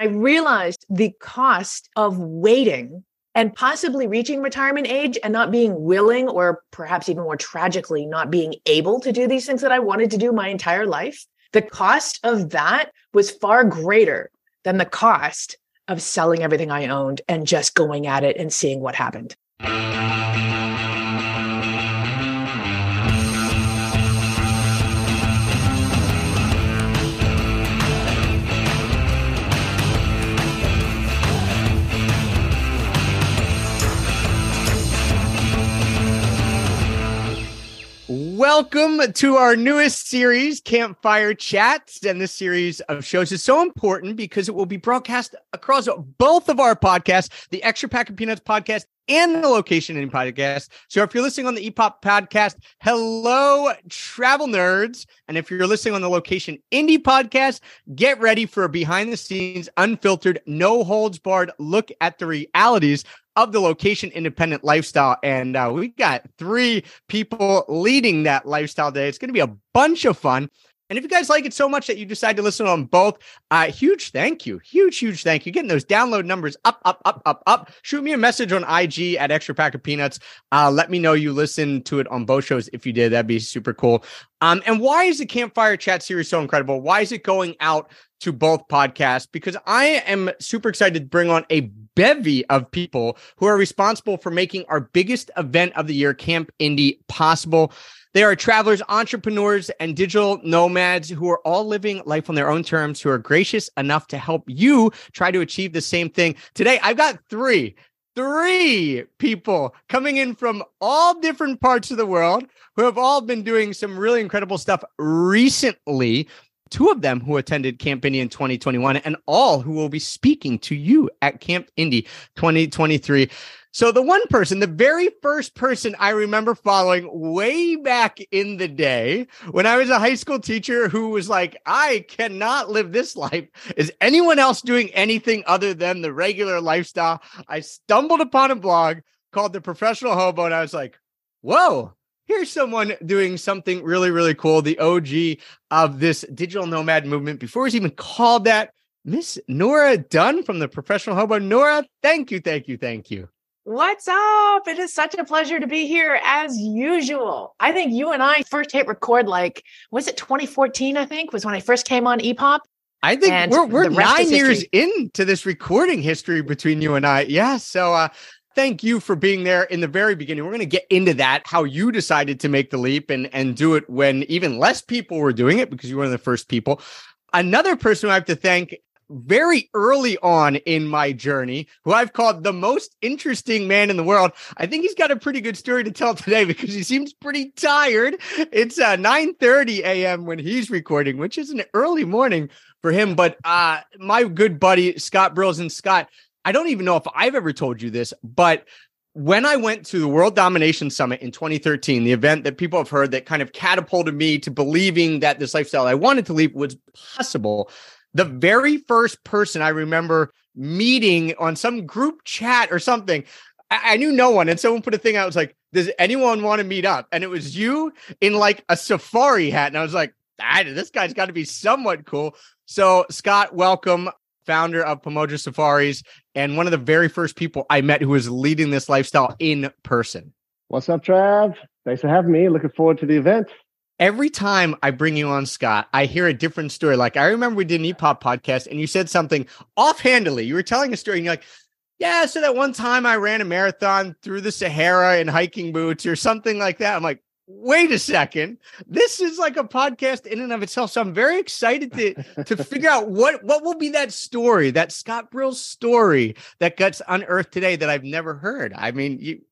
I realized the cost of waiting and possibly reaching retirement age and not being willing, or perhaps even more tragically, not being able to do these things that I wanted to do my entire life. The cost of that was far greater than the cost of selling everything I owned and just going at it and seeing what happened. Welcome to our newest series, Campfire Chats. And this series of shows is so important because it will be broadcast across both of our podcasts, the Extra Pack of Peanuts podcast and the Location Indie podcast. So if you're listening on the EPOP podcast, hello, travel nerds. And if you're listening on the Location Indie podcast, get ready for a behind the scenes, unfiltered, no holds barred look at the realities of the location independent lifestyle. And uh, we got three people leading that lifestyle day. It's going to be a bunch of fun. And if you guys like it so much that you decide to listen on both, uh, huge thank you. Huge, huge thank you. Getting those download numbers up, up, up, up, up. Shoot me a message on IG at Extra Pack of Peanuts. Uh, let me know you listened to it on both shows. If you did, that'd be super cool. Um, and why is the Campfire Chat series so incredible? Why is it going out to both podcasts? Because I am super excited to bring on a bevy of people who are responsible for making our biggest event of the year, Camp Indie, possible. They are travelers, entrepreneurs, and digital nomads who are all living life on their own terms, who are gracious enough to help you try to achieve the same thing. Today, I've got three, three people coming in from all different parts of the world who have all been doing some really incredible stuff recently two of them who attended Camp Indie in 2021, and all who will be speaking to you at Camp Indie 2023. So the one person, the very first person I remember following way back in the day when I was a high school teacher who was like, I cannot live this life. Is anyone else doing anything other than the regular lifestyle? I stumbled upon a blog called The Professional Hobo and I was like, whoa, here's someone doing something really, really cool. The OG of this digital nomad movement before it was even called that. Miss Nora Dunn from the Professional Hobo. Nora, thank you, thank you, thank you. What's up? It is such a pleasure to be here as usual. I think you and I first hit record like, was it 2014? I think was when I first came on EPOP. I think and we're, we're nine years into this recording history between you and I. Yeah. So, uh, thank you for being there in the very beginning. We're going to get into that, how you decided to make the leap and, and do it when even less people were doing it because you were one of the first people. Another person I have to thank very early on in my journey, who I've called the most interesting man in the world. I think he's got a pretty good story to tell today because he seems pretty tired. It's uh, 9 30 a.m. when he's recording, which is an early morning for him. But uh, my good buddy, Scott Brills, and Scott, I don't even know if I've ever told you this, but when I went to the World Domination Summit in 2013, the event that people have heard that kind of catapulted me to believing that this lifestyle I wanted to leave was possible the very first person I remember meeting on some group chat or something, I, I knew no one. And someone put a thing out, It was like, does anyone want to meet up? And it was you in like a safari hat. And I was like, ah, this guy's got to be somewhat cool. So, Scott, welcome, founder of Pomoja Safaris, and one of the very first people I met who was leading this lifestyle in person. What's up, Trav? Thanks for having me. Looking forward to the event every time I bring you on, Scott, I hear a different story. Like I remember we did an EPOP podcast and you said something offhandedly. You were telling a story and you're like, yeah, so that one time I ran a marathon through the Sahara in hiking boots or something like that. I'm like, wait a second. This is like a podcast in and of itself. So I'm very excited to to figure out what what will be that story, that Scott Brill story that gets unearthed today that I've never heard. I mean, you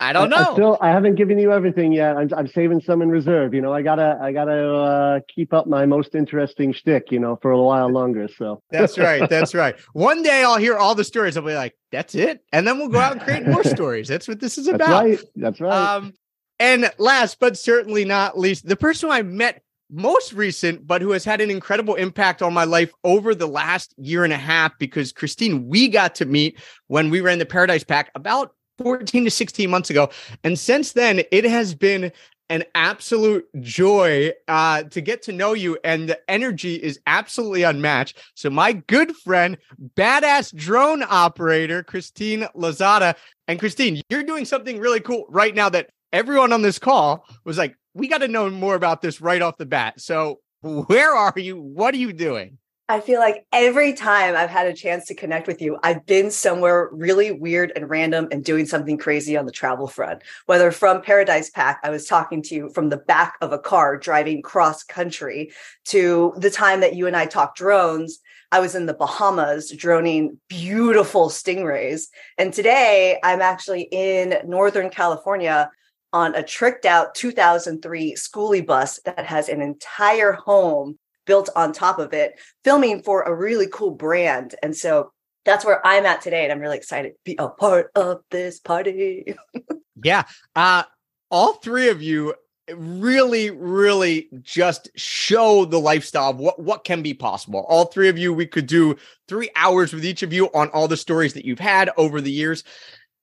I don't know. I, still, I haven't given you everything yet. I'm, I'm saving some in reserve. You know, I gotta, I gotta uh, keep up my most interesting shtick. You know, for a while longer. So that's right. That's right. One day I'll hear all the stories. I'll be like, "That's it," and then we'll go out and create more stories. That's what this is about. That's right. That's right. Um, and last but certainly not least, the person I met most recent, but who has had an incredible impact on my life over the last year and a half because Christine, we got to meet when we ran the Paradise Pack about 14 to 16 months ago. And since then, it has been an absolute joy uh, to get to know you, and the energy is absolutely unmatched. So, my good friend, badass drone operator, Christine Lozada. And Christine, you're doing something really cool right now that everyone on this call was like, we got to know more about this right off the bat. So, where are you? What are you doing? I feel like every time I've had a chance to connect with you, I've been somewhere really weird and random and doing something crazy on the travel front. Whether from Paradise Pack, I was talking to you from the back of a car driving cross country, to the time that you and I talked drones. I was in the Bahamas droning beautiful stingrays. And today I'm actually in Northern California on a tricked out 2003 skoolie bus that has an entire home built on top of it, filming for a really cool brand. And so that's where I'm at today. And I'm really excited to be a part of this party. yeah. Uh, all three of you really really just show the lifestyle of what what can be possible all three of you we could do 3 hours with each of you on all the stories that you've had over the years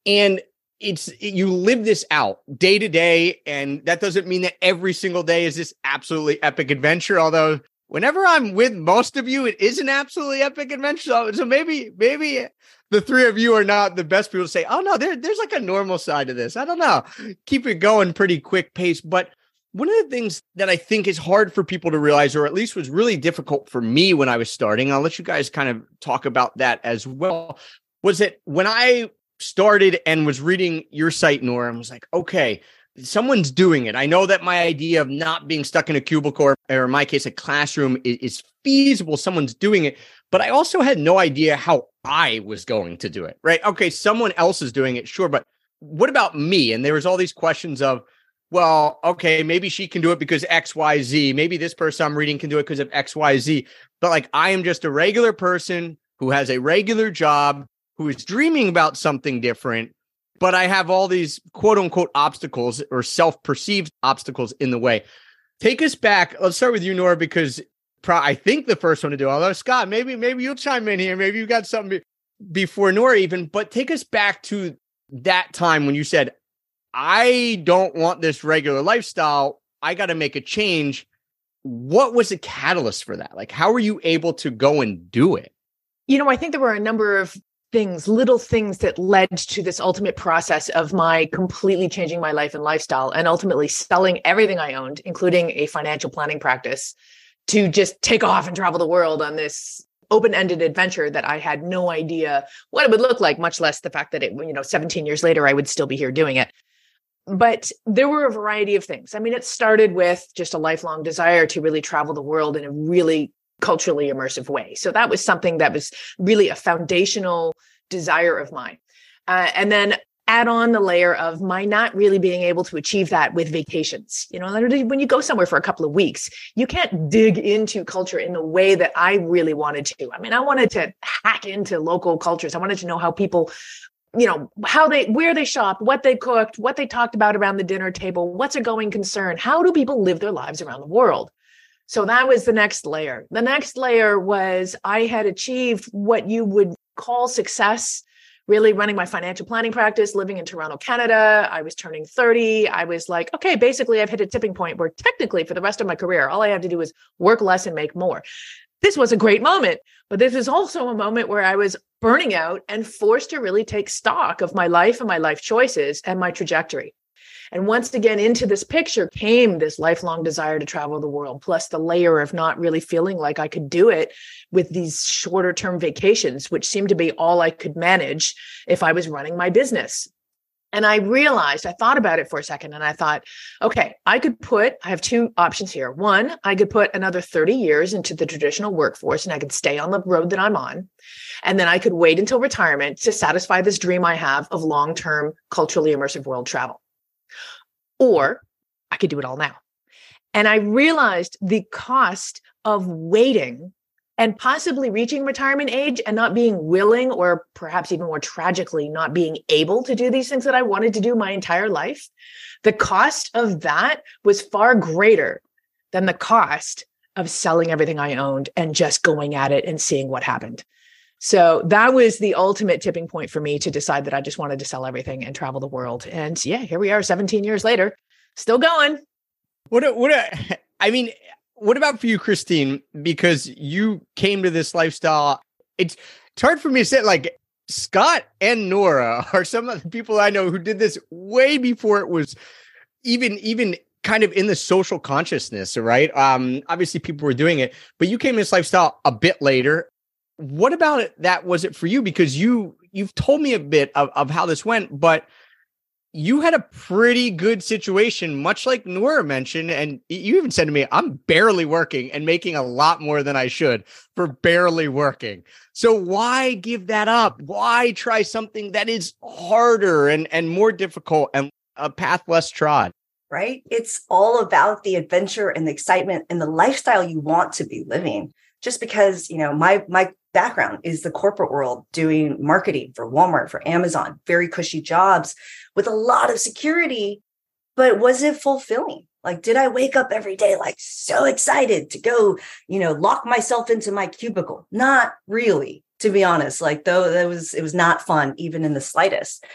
and it's you live this out day to day and that doesn't mean that every single day is this absolutely epic adventure although whenever I'm with most of you, it is an absolutely epic adventure. So, maybe, maybe the three of you are not the best people to say, oh no, there, there's like a normal side to this. I don't know. Keep it going pretty quick pace. But one of the things that I think is hard for people to realize, or at least was really difficult for me when I was starting, I'll let you guys kind of talk about that as well, was that when I started and was reading your site, Nora, I was like, okay, someone's doing it. I know that my idea of not being stuck in a cubicle or, or in my case, a classroom is, is, feasible. Someone's doing it, but I also had no idea how I was going to do it. Right? Okay, someone else is doing it, sure, but what about me? And there was all these questions of, well, okay, maybe she can do it because X, Y, Z. Maybe this person I'm reading can do it because of X, Y, Z. But like, I am just a regular person who has a regular job who is dreaming about something different but I have all these quote unquote obstacles or self perceived obstacles in the way. Take us back. Let's start with you, Nora, because pro- I think the first one to do. Although Scott, maybe maybe you'll chime in here. Maybe you got something be- before Nora even. But take us back to that time when you said, "I don't want this regular lifestyle. I got to make a change." What was the catalyst for that? Like, how were you able to go and do it? You know, I think there were a number of things, little things that led to this ultimate process of my completely changing my life and lifestyle and ultimately selling everything I owned, including a financial planning practice, to just take off and travel the world on this open-ended adventure that I had no idea what it would look like, much less the fact that it, you know, 17 years later, I would still be here doing it. But there were a variety of things. I mean, it started with just a lifelong desire to really travel the world in a really culturally immersive way. So that was something that was really a foundational desire of mine. Uh, and then add on the layer of my not really being able to achieve that with vacations. You know, when you go somewhere for a couple of weeks, you can't dig into culture in the way that I really wanted to. I mean, I wanted to hack into local cultures. I wanted to know how people you know how they where they shop what they cooked what they talked about around the dinner table what's a going concern how do people live their lives around the world so that was the next layer. The next layer was I had achieved what you would call success, really running my financial planning practice, living in Toronto, Canada. I was turning 30. I was like, okay, basically, I've hit a tipping point where technically for the rest of my career, all I have to do is work less and make more. This was a great moment, but this is also a moment where I was burning out and forced to really take stock of my life and my life choices and my trajectory. And once again, into this picture came this lifelong desire to travel the world, plus the layer of not really feeling like I could do it with these shorter term vacations, which seemed to be all I could manage if I was running my business. And I realized, I thought about it for a second and I thought, okay, I could put, I have two options here. One, I could put another 30 years into the traditional workforce and I could stay on the road that I'm on. And then I could wait until retirement to satisfy this dream I have of long term culturally immersive world travel or I could do it all now. And I realized the cost of waiting and possibly reaching retirement age and not being willing, or perhaps even more tragically, not being able to do these things that I wanted to do my entire life. The cost of that was far greater than the cost of selling everything I owned and just going at it and seeing what happened. So that was the ultimate tipping point for me to decide that I just wanted to sell everything and travel the world. And yeah, here we are 17 years later, still going. What? What? I mean, what about for you, Christine? Because you came to this lifestyle. It's it's hard for me to say. Like Scott and Nora are some of the people I know who did this way before it was even even kind of in the social consciousness, right? Um, obviously people were doing it, but you came to this lifestyle a bit later. What about it that was it for you? Because you you've told me a bit of, of how this went, but you had a pretty good situation, much like Nora mentioned. And you even said to me, I'm barely working and making a lot more than I should for barely working. So why give that up? Why try something that is harder and, and more difficult and a path less trod? Right. It's all about the adventure and the excitement and the lifestyle you want to be living. Just because, you know, my my background is the corporate world doing marketing for Walmart, for Amazon, very cushy jobs with a lot of security, but was it fulfilling? Like, did I wake up every day like so excited to go, you know, lock myself into my cubicle? Not really, to be honest. Like, though that was, it was not fun, even in the slightest.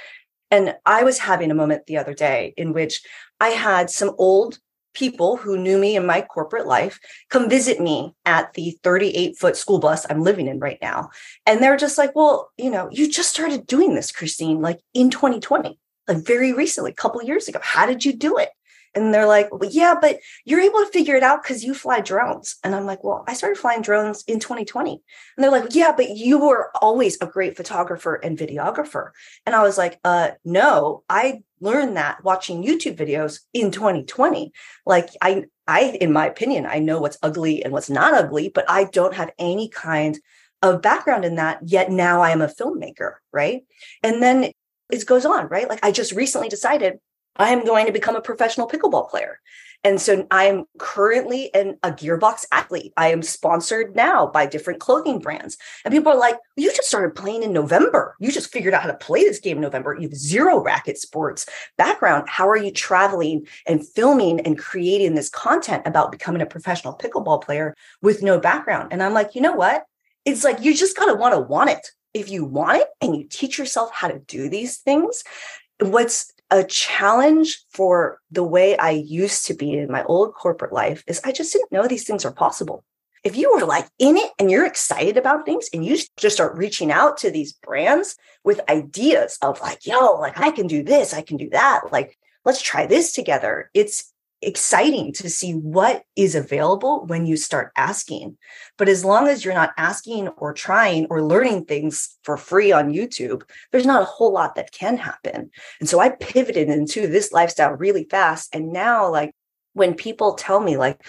And I was having a moment the other day in which I had some old people who knew me in my corporate life come visit me at the 38 foot school bus I'm living in right now. And they're just like, well, you know, you just started doing this, Christine, like in 2020 like very recently, a couple years ago. How did you do it? And they're like, well, yeah, but you're able to figure it out because you fly drones. And I'm like, well, I started flying drones in 2020. And they're like, yeah, but you were always a great photographer and videographer. And I was like, uh, no, I learned that watching YouTube videos in 2020. Like I, I, in my opinion, I know what's ugly and what's not ugly, but I don't have any kind of background in that yet now i am a filmmaker right and then it goes on, right? Like I just recently decided I am going to become a professional pickleball player. And so I am currently an, a gearbox athlete. I am sponsored now by different clothing brands. And people are like, you just started playing in November. You just figured out how to play this game in November. You have zero racket sports background. How are you traveling and filming and creating this content about becoming a professional pickleball player with no background? And I'm like, you know what? It's like you just gotta want to want it if you want it and you teach yourself how to do these things, what's a challenge for the way I used to be in my old corporate life is I just didn't know these things are possible. If you were like in it and you're excited about things and you just start reaching out to these brands with ideas of like, yo, like I can do this, I can do that, like let's try this together. It's exciting to see what is available when you start asking. But as long as you're not asking or trying or learning things for free on YouTube, there's not a whole lot that can happen. And so I pivoted into this lifestyle really fast. And now, like, when people tell me, like,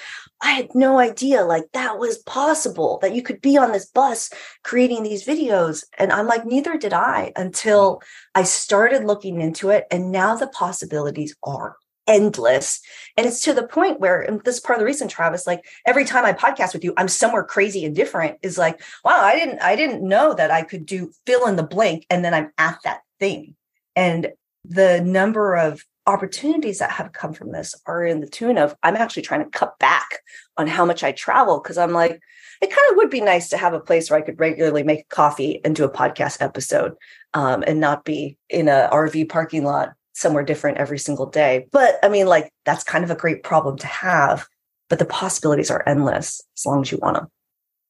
I had no idea, like, that was possible, that you could be on this bus creating these videos. And I'm like, neither did I until I started looking into it. And now the possibilities are endless. And it's to the point where, and this part of the reason, Travis, like every time I podcast with you, I'm somewhere crazy and different is like, wow, I didn't, I didn't know that I could do fill in the blank and then I'm at that thing. And the number of opportunities that have come from this are in the tune of I'm actually trying to cut back on how much I travel because I'm like, it kind of would be nice to have a place where I could regularly make coffee and do a podcast episode um, and not be in a RV parking lot somewhere different every single day. But I mean, like, that's kind of a great problem to have, but the possibilities are endless as long as you want them.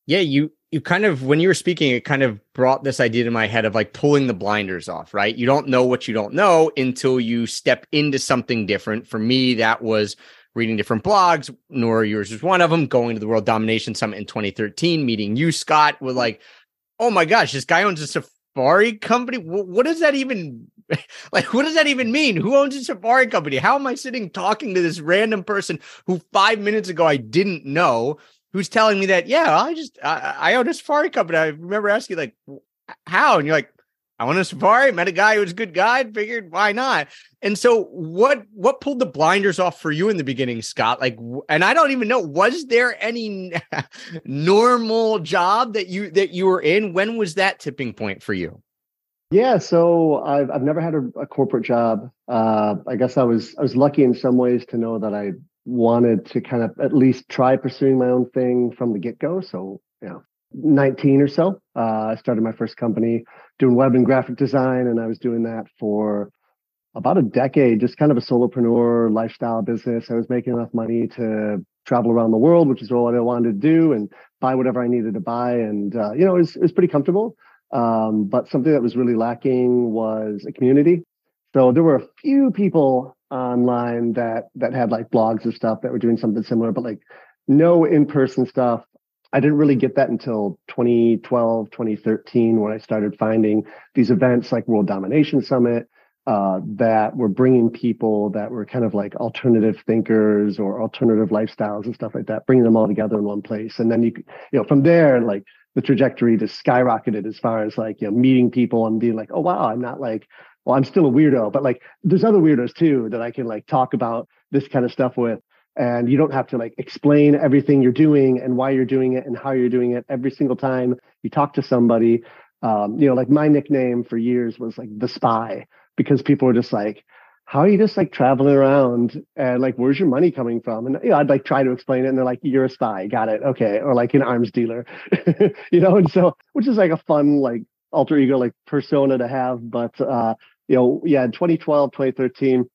Yeah, you you kind of when you were speaking, it kind of brought this idea to my head of like pulling the blinders off, right? You don't know what you don't know until you step into something different. For me, that was reading different blogs. Nora, yours was one of them. Going to the World Domination Summit in 2013, meeting you, Scott, with like, oh my gosh, this guy owns a safari company. What does that even like, what does that even mean? Who owns a safari company? How am I sitting talking to this random person who five minutes ago I didn't know, who's telling me that, yeah, I just, I, I own a safari company. I remember asking, like, how? And you're like, I went a safari, met a guy who was a good guide, figured why not? And so what what pulled the blinders off for you in the beginning, Scott? Like and I don't even know, was there any normal job that you that you were in? When was that tipping point for you? Yeah, so I've I've never had a, a corporate job. Uh, I guess I was I was lucky in some ways to know that I wanted to kind of at least try pursuing my own thing from the get go. So you know, 19 or so, uh, I started my first company doing web and graphic design, and I was doing that for about a decade, just kind of a solopreneur lifestyle business. I was making enough money to travel around the world, which is all I wanted to do, and buy whatever I needed to buy. And uh, you know, it was, it was pretty comfortable. Um, but something that was really lacking was a community. So there were a few people online that that had like blogs and stuff that were doing something similar, but like no in-person stuff. I didn't really get that until 2012, 2013, when I started finding these events like World Domination Summit uh, that were bringing people that were kind of like alternative thinkers or alternative lifestyles and stuff like that, bringing them all together in one place. And then you, you know, from there, like the trajectory just skyrocketed as far as like, you know, meeting people and being like, oh, wow, I'm not like, well, I'm still a weirdo, but like there's other weirdos too that I can like talk about this kind of stuff with. And you don't have to like explain everything you're doing and why you're doing it and how you're doing it every single time you talk to somebody. Um, you know, like my nickname for years was like the spy because people were just like, how are you just like traveling around and like where's your money coming from? And you know i'd like try to explain it and they're like you're a spy got it okay or like an arms dealer you know and so which is like a fun like alter ego like persona to have but uh you know yeah in 2012 2013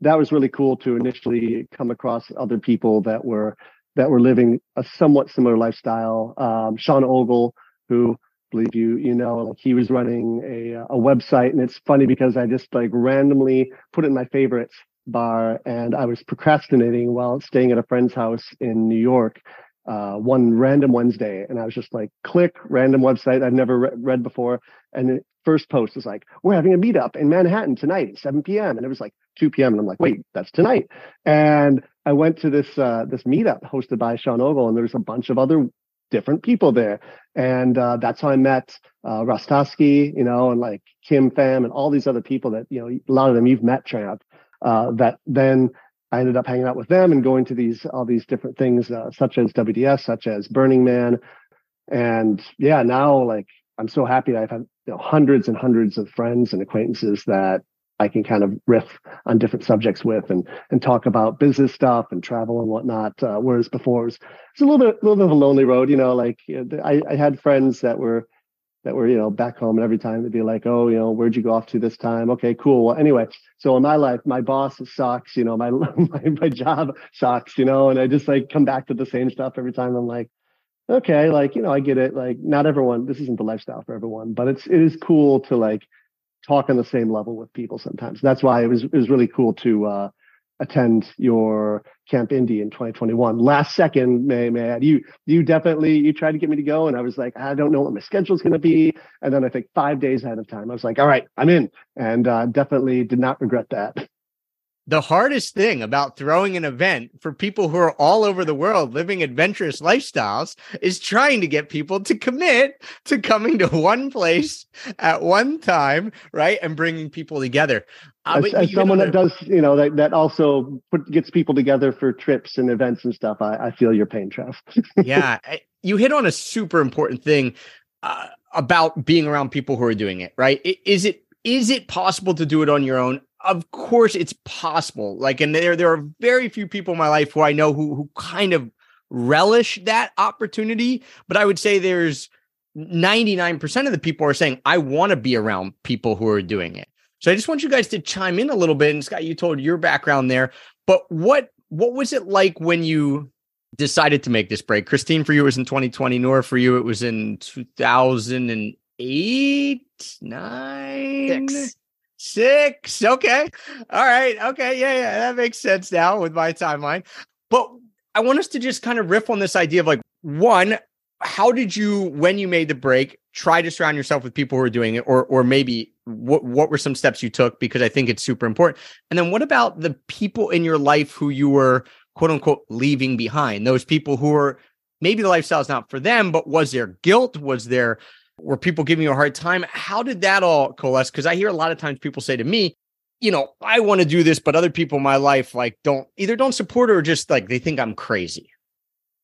that was really cool to initially come across other people that were that were living a somewhat similar lifestyle. Um sean ogle who believe you you know like he was running a a website and it's funny because i just like randomly put it in my favorites bar and i was procrastinating while staying at a friend's house in new york uh, one random wednesday and i was just like click random website i've never re- read before and the first post was like we're having a meetup in manhattan tonight at 7 p.m and it was like 2 p.m and i'm like wait that's tonight. And i went to this uh, this meetup hosted by sean ogle and there was a bunch of other different people there. And uh, that's how I met uh, Rostowski, you know, and like Kim Pham and all these other people that, you know, a lot of them you've met, Tramp, uh, that then I ended up hanging out with them and going to these, all these different things, uh, such as WDS, such as Burning Man. And yeah, now like I'm so happy I've had you know, hundreds and hundreds of friends and acquaintances that I can kind of riff on different subjects with and and talk about business stuff and travel and whatnot. Uh, whereas before it was, it's a little bit a little bit of a lonely road. You know, like I, I had friends that were that were you know back home and every time they'd be like, oh, you know, where'd you go off to this time? Okay, cool. Well, anyway, so in my life, my boss sucks. You know, my my my job sucks. You know, and I just like come back to the same stuff every time. I'm like, okay, like you know, I get it. Like not everyone. This isn't the lifestyle for everyone, but it's it is cool to like talk on the same level with people sometimes. That's why it was it was really cool to uh, attend your Camp Indie in 2021. Last second, may add, you you definitely you tried to get me to go, and I was like, I don't know what my schedule's going to be. And then I think five days ahead of time, I was like, all right, I'm in, and uh, definitely did not regret that the hardest thing about throwing an event for people who are all over the world living adventurous lifestyles is trying to get people to commit to coming to one place at one time, right? And bringing people together. Uh, as, as someone that does, you know, that, that also put, gets people together for trips and events and stuff, I, I feel your pain, Trev. yeah. You hit on a super important thing uh, about being around people who are doing it, right? Is it is it possible to do it on your own? Of course it's possible. Like, and there there are very few people in my life who I know who who kind of relish that opportunity. But I would say there's 99% of the people are saying, I want to be around people who are doing it. So I just want you guys to chime in a little bit. And Scott, you told your background there, but what what was it like when you decided to make this break? Christine, for you, it was in 2020. Nora, for you, it was in 2008, nine. Six. Six. Okay. All right. Okay. Yeah. Yeah. That makes sense now with my timeline. But I want us to just kind of riff on this idea of like, one, how did you, when you made the break, try to surround yourself with people who are doing it? Or, or maybe what, what were some steps you took? Because I think it's super important. And then what about the people in your life who you were quote unquote leaving behind? Those people who are maybe the lifestyle is not for them, but was there guilt? Was there were people giving you a hard time? How did that all coalesce? Because I hear a lot of times people say to me, you know, I want to do this, but other people in my life like don't either don't support or just like they think I'm crazy.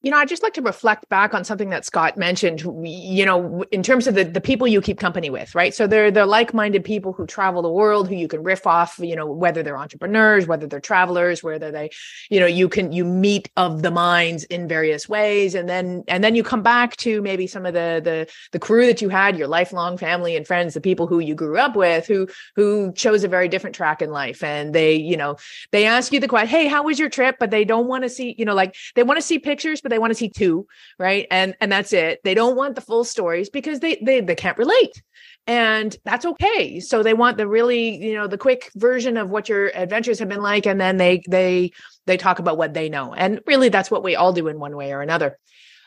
You know, I just like to reflect back on something that Scott mentioned, you know, in terms of the, the people you keep company with, right? So they're they're like-minded people who travel the world, who you can riff off, you know, whether they're entrepreneurs, whether they're travelers, whether they, you know, you can you meet of the minds in various ways. And then and then you come back to maybe some of the the the crew that you had, your lifelong family and friends, the people who you grew up with, who who chose a very different track in life. And they, you know, they ask you the question, hey, how was your trip? But they don't want to see, you know, like they want to see pictures, but they want to see two, right? And and that's it. They don't want the full stories because they they they can't relate. And that's okay. So they want the really, you know, the quick version of what your adventures have been like and then they they they talk about what they know. And really that's what we all do in one way or another.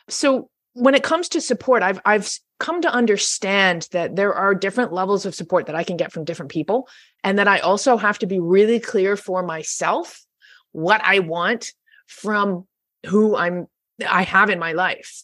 So when it comes to support, I've I've come to understand that there are different levels of support that I can get from different people and that I also have to be really clear for myself what I want from who I'm I have in my life.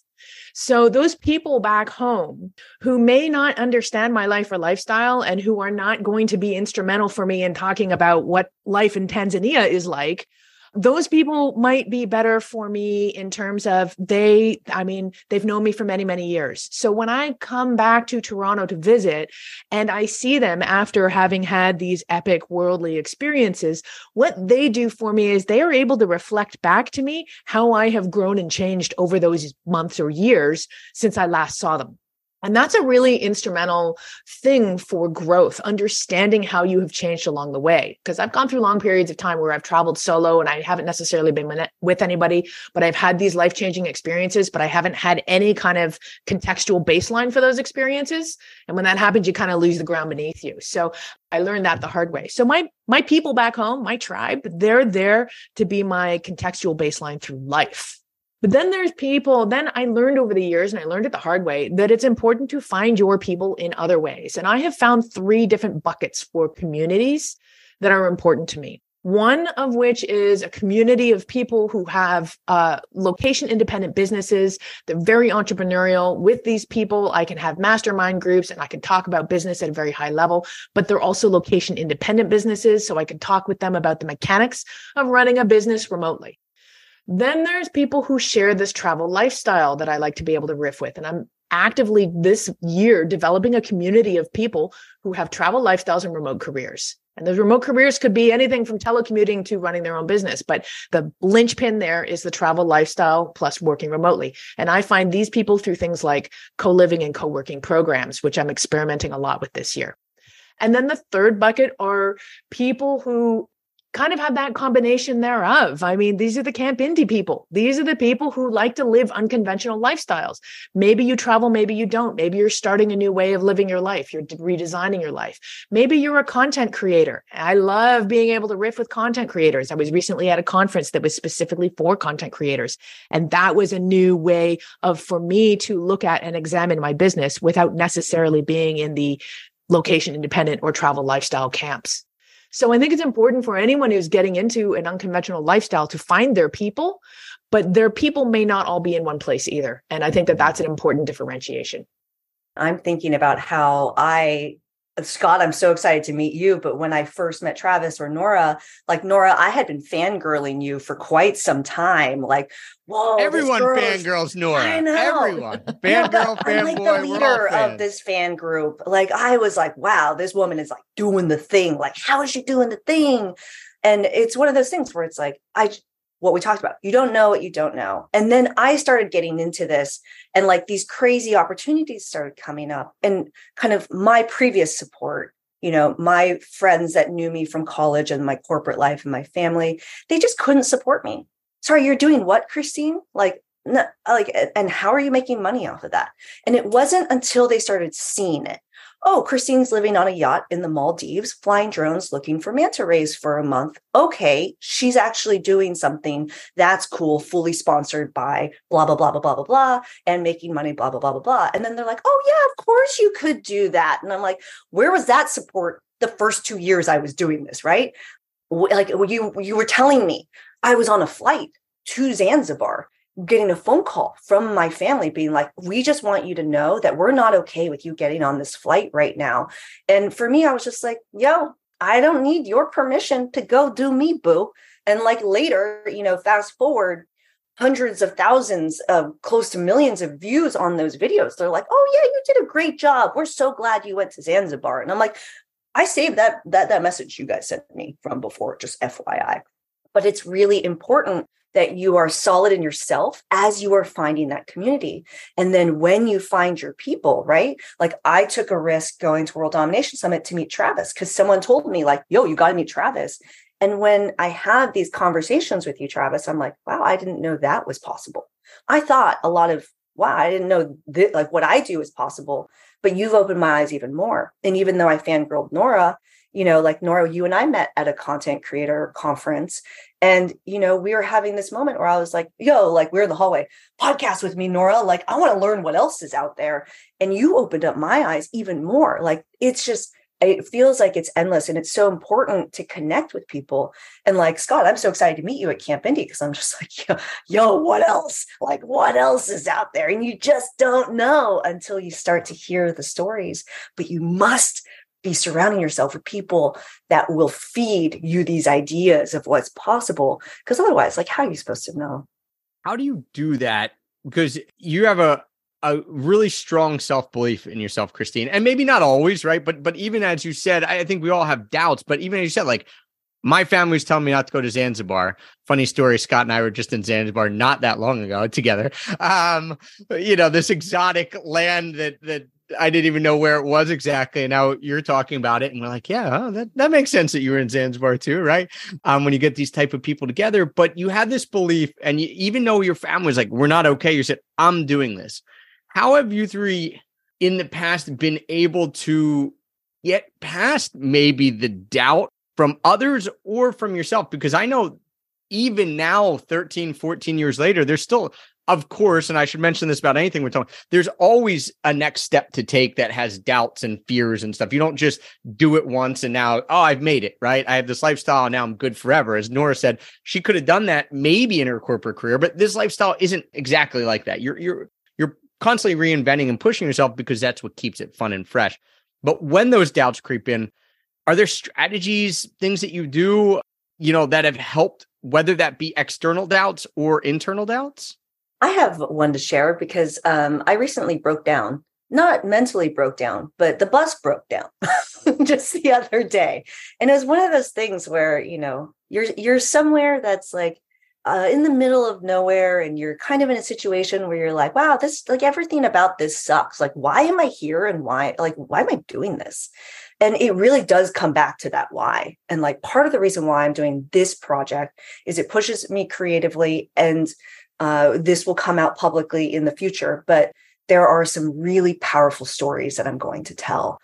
So those people back home who may not understand my life or lifestyle and who are not going to be instrumental for me in talking about what life in Tanzania is like those people might be better for me in terms of they i mean they've known me for many many years. So when i come back to toronto to visit and i see them after having had these epic worldly experiences what they do for me is they are able to reflect back to me how i have grown and changed over those months or years since i last saw them and that's a really instrumental thing for growth, understanding how you have changed along the way. Because I've gone through long periods of time where I've traveled solo and I haven't necessarily been with anybody, but I've had these life changing experiences, but I haven't had any kind of contextual baseline for those experiences. And when that happens, you kind of lose the ground beneath you. So I learned that the hard way. So my my people back home, my tribe, they're there to be my contextual baseline through life. But then there's people, then I learned over the years, and I learned it the hard way, that it's important to find your people in other ways. And I have found three different buckets for communities that are important to me. One of which is a community of people who have uh, location independent businesses. They're very entrepreneurial. With these people, I can have mastermind groups and I can talk about business at a very high level, but they're also location independent businesses. So I can talk with them about the mechanics of running a business remotely. Then there's people who share this travel lifestyle that I like to be able to riff with. And I'm actively this year developing a community of people who have travel lifestyles and remote careers. And those remote careers could be anything from telecommuting to running their own business. But the linchpin there is the travel lifestyle plus working remotely. And I find these people through things like co living and co working programs, which I'm experimenting a lot with this year. And then the third bucket are people who kind of have that combination thereof. I mean, these are the camp indie people. These are the people who like to live unconventional lifestyles. Maybe you travel, maybe you don't. Maybe you're starting a new way of living your life. You're redesigning your life. Maybe you're a content creator. I love being able to riff with content creators. I was recently at a conference that was specifically for content creators. And that was a new way of for me to look at and examine my business without necessarily being in the location independent or travel lifestyle camps. So I think it's important for anyone who's getting into an unconventional lifestyle to find their people, but their people may not all be in one place either. And I think that that's an important differentiation. I'm thinking about how I Scott, I'm so excited to meet you. But when I first met Travis or Nora, like Nora, I had been fangirling you for quite some time. Like, whoa, everyone fangirls Nora. I know. Everyone, fangirl, fanboy. I'm like the leader of this fan group. Like, I was like, wow, this woman is like doing the thing. Like, how is she doing the thing? And it's one of those things where it's like, I what we talked about. You don't know what you don't know. And then I started getting into this and like these crazy opportunities started coming up and kind of my previous support, you know, my friends that knew me from college and my corporate life and my family, they just couldn't support me. Sorry, you're doing what, Christine? Like, no, like, and how are you making money off of that? And it wasn't until they started seeing it Oh, Christine's living on a yacht in the Maldives, flying drones looking for manta rays for a month. Okay, she's actually doing something that's cool, fully sponsored by blah, blah, blah, blah, blah, blah, blah, and making money, blah, blah, blah, blah, blah. And then they're like, oh, yeah, of course you could do that. And I'm like, where was that support the first two years I was doing this, right? Like you, you were telling me I was on a flight to Zanzibar getting a phone call from my family being like, we just want you to know that we're not okay with you getting on this flight right now. And for me, I was just like, yo, I don't need your permission to go do me, boo. And like later, you know, fast forward, hundreds of thousands of close to millions of views on those videos. They're like, "Oh yeah, you did a great job. We're so glad you went to Zanzibar." And I'm like, I saved that that that message you guys sent me from before, just FYI. But it's really important that you are solid in yourself as you are finding that community. And then when you find your people, right? Like I took a risk going to World Domination Summit to meet Travis because someone told me, like, yo, you got to meet Travis. And when I had these conversations with you, Travis, I'm like, wow, I didn't know that was possible. I thought a lot of, wow, I didn't know that like what I do is possible, but you've opened my eyes even more. And even though I fangirled Nora, you know, like Nora, you and I met at a content creator conference. And, you know, we were having this moment where I was like, yo, like we're in the hallway, podcast with me, Nora. Like, I want to learn what else is out there. And you opened up my eyes even more. Like, it's just, it feels like it's endless and it's so important to connect with people and like scott i'm so excited to meet you at camp indie because i'm just like yo, yo what else like what else is out there and you just don't know until you start to hear the stories but you must be surrounding yourself with people that will feed you these ideas of what's possible because otherwise like how are you supposed to know how do you do that because you have a a really strong self belief in yourself, Christine, and maybe not always, right? But but even as you said, I think we all have doubts. But even as you said, like my family was telling me not to go to Zanzibar. Funny story, Scott and I were just in Zanzibar not that long ago together. Um, you know, this exotic land that that I didn't even know where it was exactly. And now you're talking about it, and we're like, yeah, oh, that, that makes sense that you were in Zanzibar too, right? Um, when you get these type of people together, but you had this belief, and you, even though your family was like, we're not okay, you said, I'm doing this. How have you three in the past been able to get past maybe the doubt from others or from yourself? Because I know even now, 13, 14 years later, there's still, of course, and I should mention this about anything we're talking, there's always a next step to take that has doubts and fears and stuff. You don't just do it once and now, oh, I've made it, right? I have this lifestyle now I'm good forever. As Nora said, she could have done that maybe in her corporate career, but this lifestyle isn't exactly like that. You're, you're, constantly reinventing and pushing yourself because that's what keeps it fun and fresh. But when those doubts creep in, are there strategies, things that you do, you know, that have helped, whether that be external doubts or internal doubts? I have one to share because um, I recently broke down, not mentally broke down, but the bus broke down just the other day. And it was one of those things where, you know, you're you're somewhere that's like uh, in the middle of nowhere and you're kind of in a situation where you're like wow this like everything about this sucks. Like why am i here and why like why am i doing this? And it really does come back to that why. And like part of the reason why i'm doing this project is it pushes me creatively and uh, this will come out publicly in the future but there are some really powerful stories that i'm going to tell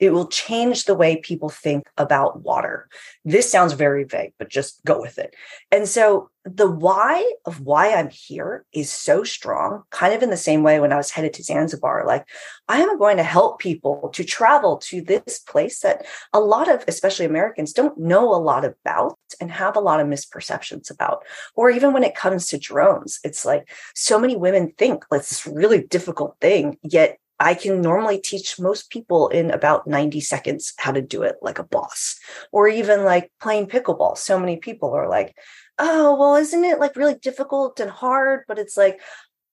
it will change the way people think about water. This sounds very vague, but just go with it. And so the why of why I'm here is so strong, kind of in the same way when I was headed to Zanzibar. Like, I am going to help people to travel to this place that a lot of, especially Americans, don't know a lot about and have a lot of misperceptions about. Or even when it comes to drones, it's like so many women think like this really difficult thing, yet I can normally teach most people in about 90 seconds how to do it like a boss, or even like playing pickleball. So many people are like, oh, well, isn't it like really difficult and hard? But it's like,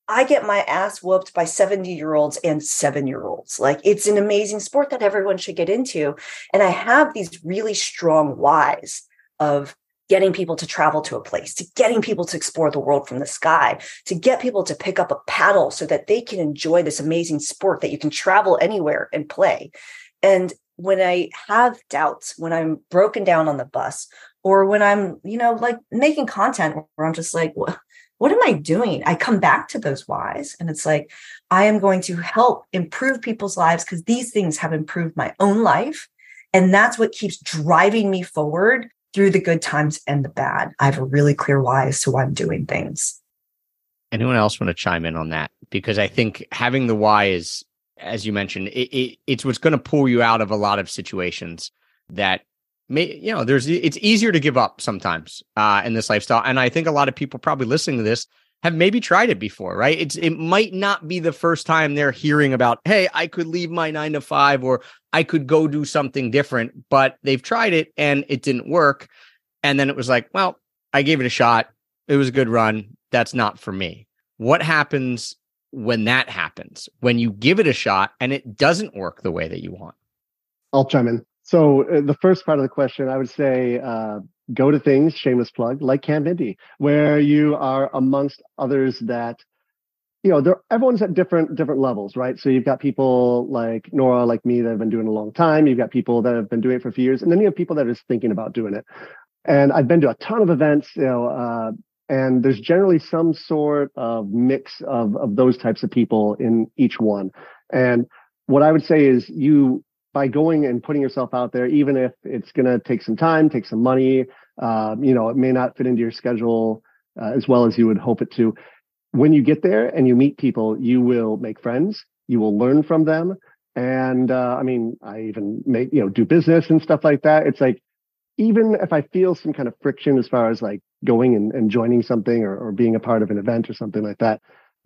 I get my ass whooped by 70 year olds and seven year olds. Like it's an amazing sport that everyone should get into. And I have these really strong whys of getting people to travel to a place, to getting people to explore the world from the sky, to get people to pick up a paddle so that they can enjoy this amazing sport that you can travel anywhere and play. And when I have doubts, when I'm broken down on the bus, or when I'm, you know, like making content where I'm just like, what, what am I doing? I come back to those whys and it's like, I am going to help improve people's lives because these things have improved my own life. And that's what keeps driving me forward through the good times and the bad. I have a really clear why as to why I'm doing things. Anyone else want to chime in on that? Because I think having the why is, as you mentioned, it, it, it's what's going to pull you out of a lot of situations that may, you know, there's, it's easier to give up sometimes uh, in this lifestyle. And I think a lot of people probably listening to this have maybe tried it before, right? It's it might not be the first time they're hearing about, hey, I could leave my nine to five or I could go do something different, but they've tried it and it didn't work. And then it was like, well, I gave it a shot. It was a good run. that's not for me. What happens when that happens? When you give it a shot and it doesn't work the way that you want? I'll chime in. So uh, the first part of the question, I would say uh, go to things, shameless plug, like Camp Indie, where you are amongst others that, you know, there, everyone's at different different levels, right? So you've got people like Nora, like me, that have been doing it a long time. You've got people that have been doing it for a few years, and then you have people that are just thinking about doing it. And I've been to a ton of events, you know, uh, and there's generally some sort of mix of of those types of people in each one. And what I would say is you by going and putting yourself out there, even if it's going to take some time, take some money, uh, you know, it may not fit into your schedule uh, as well as you would hope it to. When you get there and you meet people, you will make friends. You will learn from them. And uh, I mean, I even make you know do business and stuff like that. It's like even if I feel some kind of friction as far as like going and, and joining something or, or being a part of an event or something like that,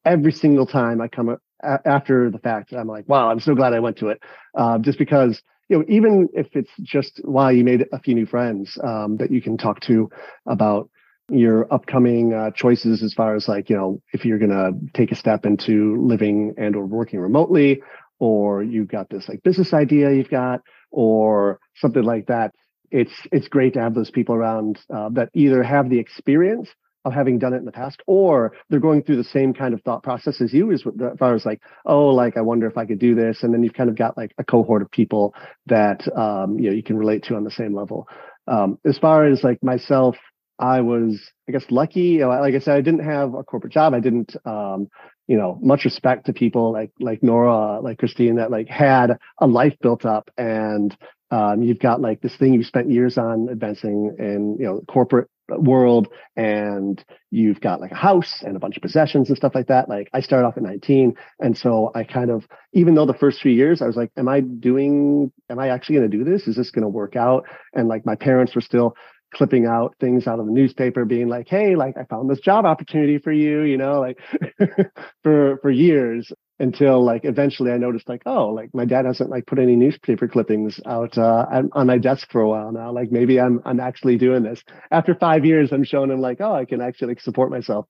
every single time I come after the fact, I'm like, wow, I'm so glad I went to it. Uh, just because, you know, even if it's just wow, you made a few new friends um, that you can talk to about your upcoming uh, choices as far as like, you know, if you're going to take a step into living and or working remotely, or you've got this like business idea you've got, or something like that. It's it's great to have those people around uh, that either have the experience of having done it in the past, or they're going through the same kind of thought process as you, Is as far as like, oh, like I wonder if I could do this, and then you've kind of got like a cohort of people that um, you know you can relate to on the same level. Um, as far as like myself, I was, I guess, lucky. Like I said, I didn't have a corporate job. I didn't, um, you know, much respect to people like like Nora, like Christine, that like had a life built up, and um, you've got like this thing you spent years on advancing in, you know, corporate world and you've got like a house and a bunch of possessions and stuff like that. Like I started off at 19. And so I kind of, even though the first few years I was like, am I doing, am I actually going to do this? Is this going to work out? And like my parents were still clipping out things out of the newspaper being like, Hey, like I found this job opportunity for you, you know, like for, for years until like eventually I noticed like, oh, like my dad hasn't like put any newspaper clippings out uh, on my desk for a while now. Like maybe I'm I'm actually doing this. After five years, I'm showing him like, oh, I can actually like support myself.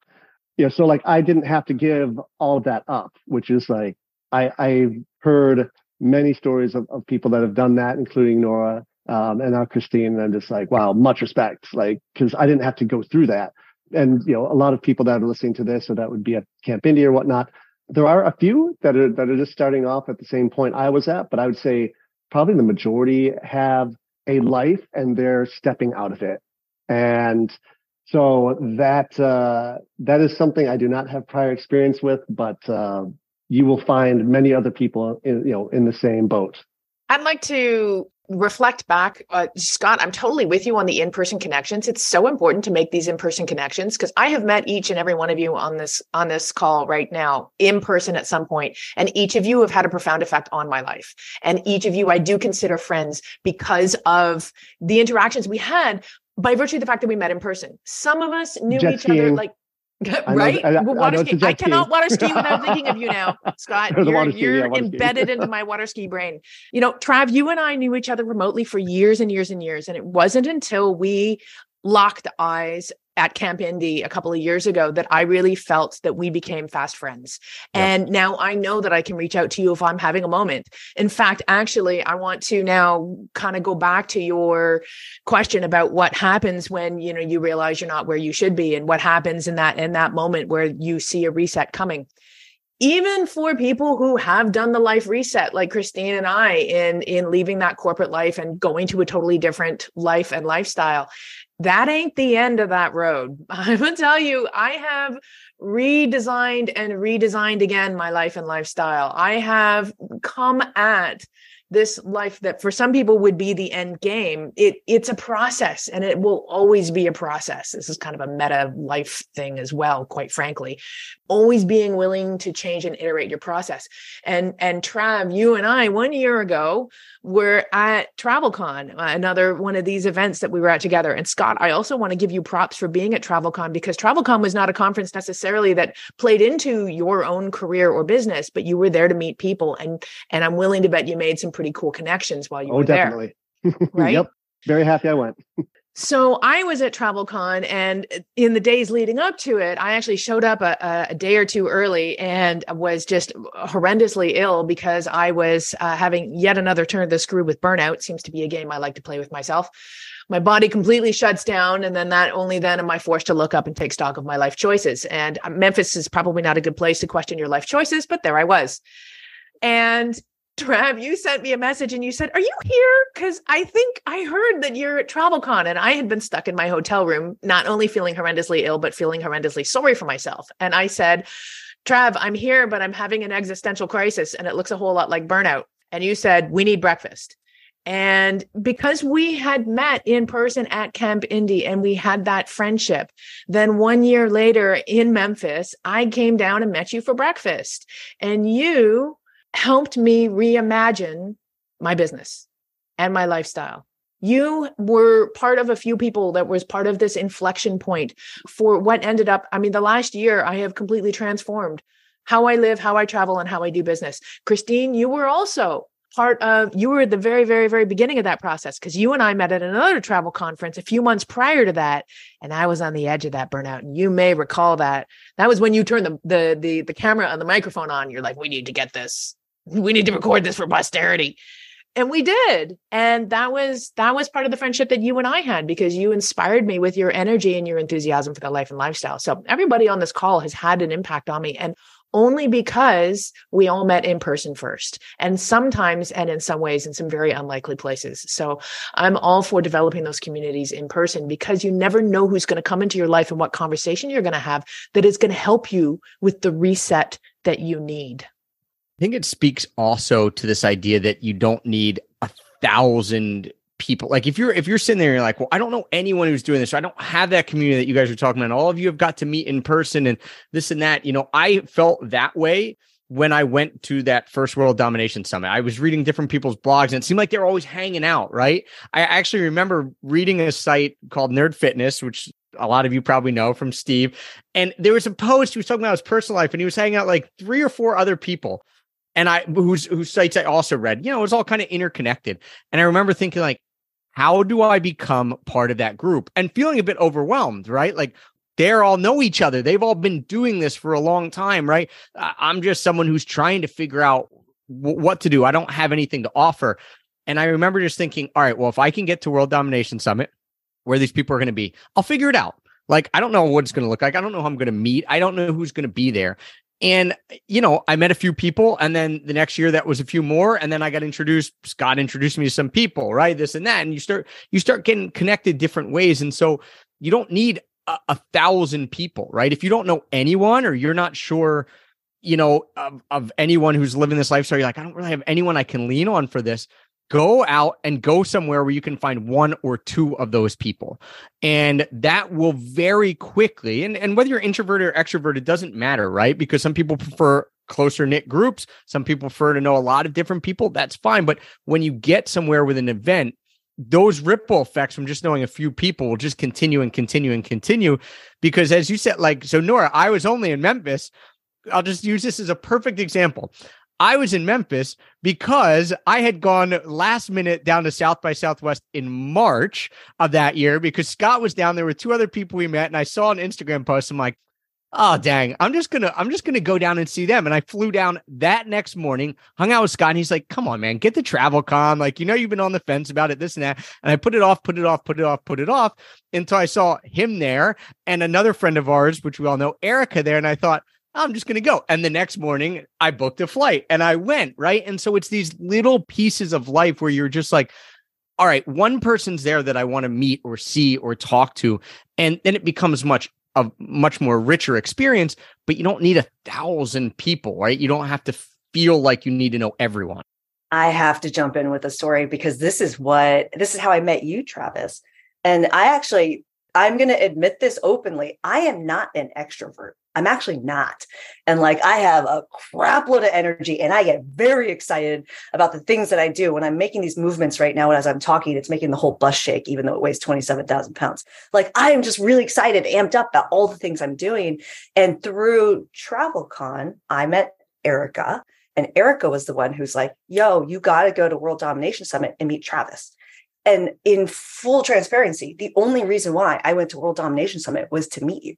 You know, so like I didn't have to give all that up, which is like I I've heard many stories of, of people that have done that, including Nora um, and now Christine. And I'm just like, wow, much respect, like because I didn't have to go through that. And you know, a lot of people that are listening to this, or that would be at Camp Indie or whatnot, there are a few that are that are just starting off at the same point I was at, but I would say probably the majority have a life and they're stepping out of it. And so that uh, that is something I do not have prior experience with, but uh, you will find many other people in you know in the same boat. I'd like to reflect back uh, scott i'm totally with you on the in-person connections. It's so important to make these in-person connections because i have met each and every one of you on this on this call right now in person at some point and each of you have had a profound effect on my life. And each of you i do consider friends because of the interactions we had by virtue of the fact that we met in person. Some of us knew Jet each skiing. other like right? I, know, water I, ski. I cannot water ski without thinking of you now, Scott. You're, you're yeah, embedded into my water ski brain. You know, Trav, you and I knew each other remotely for years and years and years. And it wasn't until we locked eyes at Camp Indie a couple of years ago that I really felt that we became fast friends. And now I know that I can reach out to you if I'm having a moment. In fact, actually, I want to now kind of go back to your question about what happens when, you know, you realize you're not where you should be and what happens in that in that moment where you see a reset coming even for people who have done the life reset like christine and i in in leaving that corporate life and going to a totally different life and lifestyle that ain't the end of that road. I'm gonna tell you, I have redesigned and redesigned again my life and lifestyle. I have come at this life that for some people would be the end game it it's a process and it will always be a process. This is kind of a meta life thing as well quite frankly. Always being willing to change and iterate your process. And and trav you and i one year ago were at travelcon uh, another one of these events that we were at together. And scott i also want to give you props for being at travelcon because travelcon was not a conference necessarily that played into your own career or business but you were there to meet people and and i'm willing to bet you made some pretty cool connections while you oh, were definitely. there. Right. yep. Very happy I went. So I was at TravelCon, and in the days leading up to it, I actually showed up a, a day or two early and was just horrendously ill because I was uh, having yet another turn of the screw with burnout. Seems to be a game I like to play with myself. My body completely shuts down, and then that only then am I forced to look up and take stock of my life choices. And uh, Memphis is probably not a good place to question your life choices, but there I was. And Trav, you sent me a message and you said, Are you here? Because I think I heard that you're at TravelCon. And I had been stuck in my hotel room, not only feeling horrendously ill, but feeling horrendously sorry for myself. And I said, Trav, I'm here, but I'm having an existential crisis and it looks a whole lot like burnout. And you said, We need breakfast. And because we had met in person at Camp Indie and we had that friendship, then one year later in Memphis, I came down and met you for breakfast. And you helped me reimagine my business and my lifestyle. You were part of a few people that was part of this inflection point for what ended up. I mean, the last year I have completely transformed how I live, how I travel, and how I do business. Christine, you were also part of you were at the very very very beginning of that process because you and i met at another travel conference a few months prior to that and i was on the edge of that burnout and you may recall that that was when you turned the the the, the camera and the microphone on you're like we need to get this we need to record this for posterity. And we did. And that was that was part of the friendship that you and i had because you inspired me with your energy and your enthusiasm for the life and lifestyle. So everybody on this call has had an impact on me and only because we all met in person first and sometimes and in some ways in some very unlikely places. So i'm all for developing those communities in person because you never know who's going to come into your life and what conversation you're going to have that is going to help you with the reset that you need I think it speaks also to this idea that you don't need a thousand people. Like if you're if you're sitting there and you're like, well, I don't know anyone who's doing this. I don't have that community that you guys are talking about. All of you have got to meet in person and this and that. You know, I felt that way when I went to that first world domination summit. I was reading different people's blogs and it seemed like they were always hanging out, right? I actually remember reading a site called Nerd Fitness, which a lot of you probably know from Steve. And there was a post he was talking about his personal life and he was hanging out like three or four other people and I whose whose sites I also read, you know, it was all kind of interconnected. And I remember thinking like, how do I become part of that group? And feeling a bit overwhelmed, right? Like they're all know each other. They've all been doing this for a long time, right? I'm just someone who's trying to figure out w- what to do. I don't have anything to offer. And I remember just thinking, all right, well, if I can get to World Domination Summit, where these people are going to be, I'll figure it out. Like, I don't know what it's going to look like. I don't know who I'm going to meet. I don't know who's going to be there. And, you know, I met a few people and then the next year that was a few more. And then I got introduced, Scott introduced me to some people, right? This and that. And you start, you start getting connected different ways. And so you don't need a, a thousand people, right? If you don't know anyone or you're not sure, you know, of, of anyone who's living this lifestyle, you're like, I don't really have anyone I can lean on for this go out and go somewhere where you can find one or two of those people. And that will very quickly and, and whether you're introverted or extroverted doesn't matter right? Because some people prefer closer knit groups. Some people prefer to know a lot of different people. That's fine. But when you get somewhere with an event those ripple effects from just knowing a few people will just continue and continue and continue. Because as you said like so nora i was only in memphis. I'll just use this as a perfect example. I was in Memphis because I had gone last minute down to South by Southwest in March of that year because Scott was down there with two other people we met. And I saw an Instagram post. I'm like, oh dang, I'm just gonna I'm just gonna go down and see them. And I flew down that next morning, hung out with Scott, and he's like, Come on, man, get the travel con. Like, you know, you've been on the fence about it, this and that. And I put it off, put it off, put it off, put it off until I saw him there and another friend of ours, which we all know, Erica there. And I thought, I'm just going to go. And the next morning, I booked a flight and I went. Right. And so it's these little pieces of life where you're just like, all right, one person's there that I want to meet or see or talk to. And then it becomes much a much more richer experience, but you don't need a thousand people, right? You don't have to feel like you need to know everyone. I have to jump in with a story because this is what this is how I met you, Travis. And I actually I'm going to admit this openly. I am not an extrovert. I'm actually not. And like I have a crap load of energy and I get very excited about the things that I do when I'm making these movements right now. And as I'm talking, it's making the whole bus shake, even though it weighs 27,000 pounds. Like I am just really excited, amped up about all the things I'm doing. And through TravelCon, I met Erica. And Erica was the one who's like, yo, you got to go to World Domination Summit and meet Travis. And in full transparency, the only reason why I went to World Domination Summit was to meet you.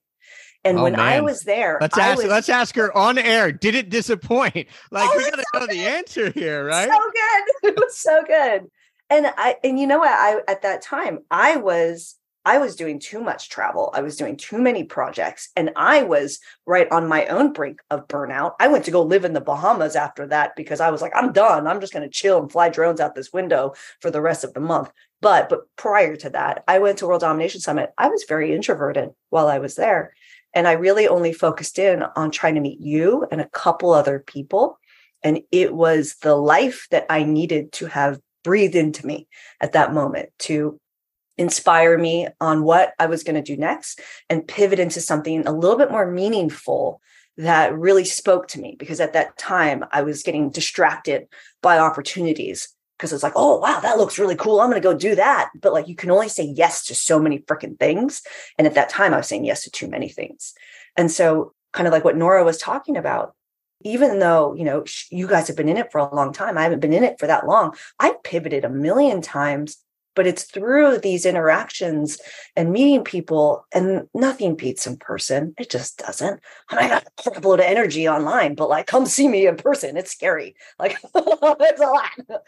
And oh, when man. I was there, let's I ask was, let's ask her on air. Did it disappoint? Like oh, we gotta so know good. the answer here, right? So good. It was so good. And I and you know what? I at that time I was I was doing too much travel. I was doing too many projects and I was right on my own brink of burnout. I went to go live in the Bahamas after that because I was like, I'm done. I'm just going to chill and fly drones out this window for the rest of the month. But but prior to that, I went to World Domination Summit. I was very introverted while I was there. And I really only focused in on trying to meet you and a couple other people. And it was the life that I needed to have breathed into me at that moment to inspire me on what I was going to do next and pivot into something a little bit more meaningful that really spoke to me because at that time I was getting distracted by opportunities because it's like, oh wow, that looks really cool. I'm gonna go do that. But like you can only say yes to so many freaking things. And at that time, I was saying yes to too many things. And so, kind of like what Nora was talking about, even though you know you guys have been in it for a long time, I haven't been in it for that long. I've pivoted a million times but it's through these interactions and meeting people and nothing beats in person. It just doesn't. I might have a load of energy online but like come see me in person it's scary. Like it's a lot.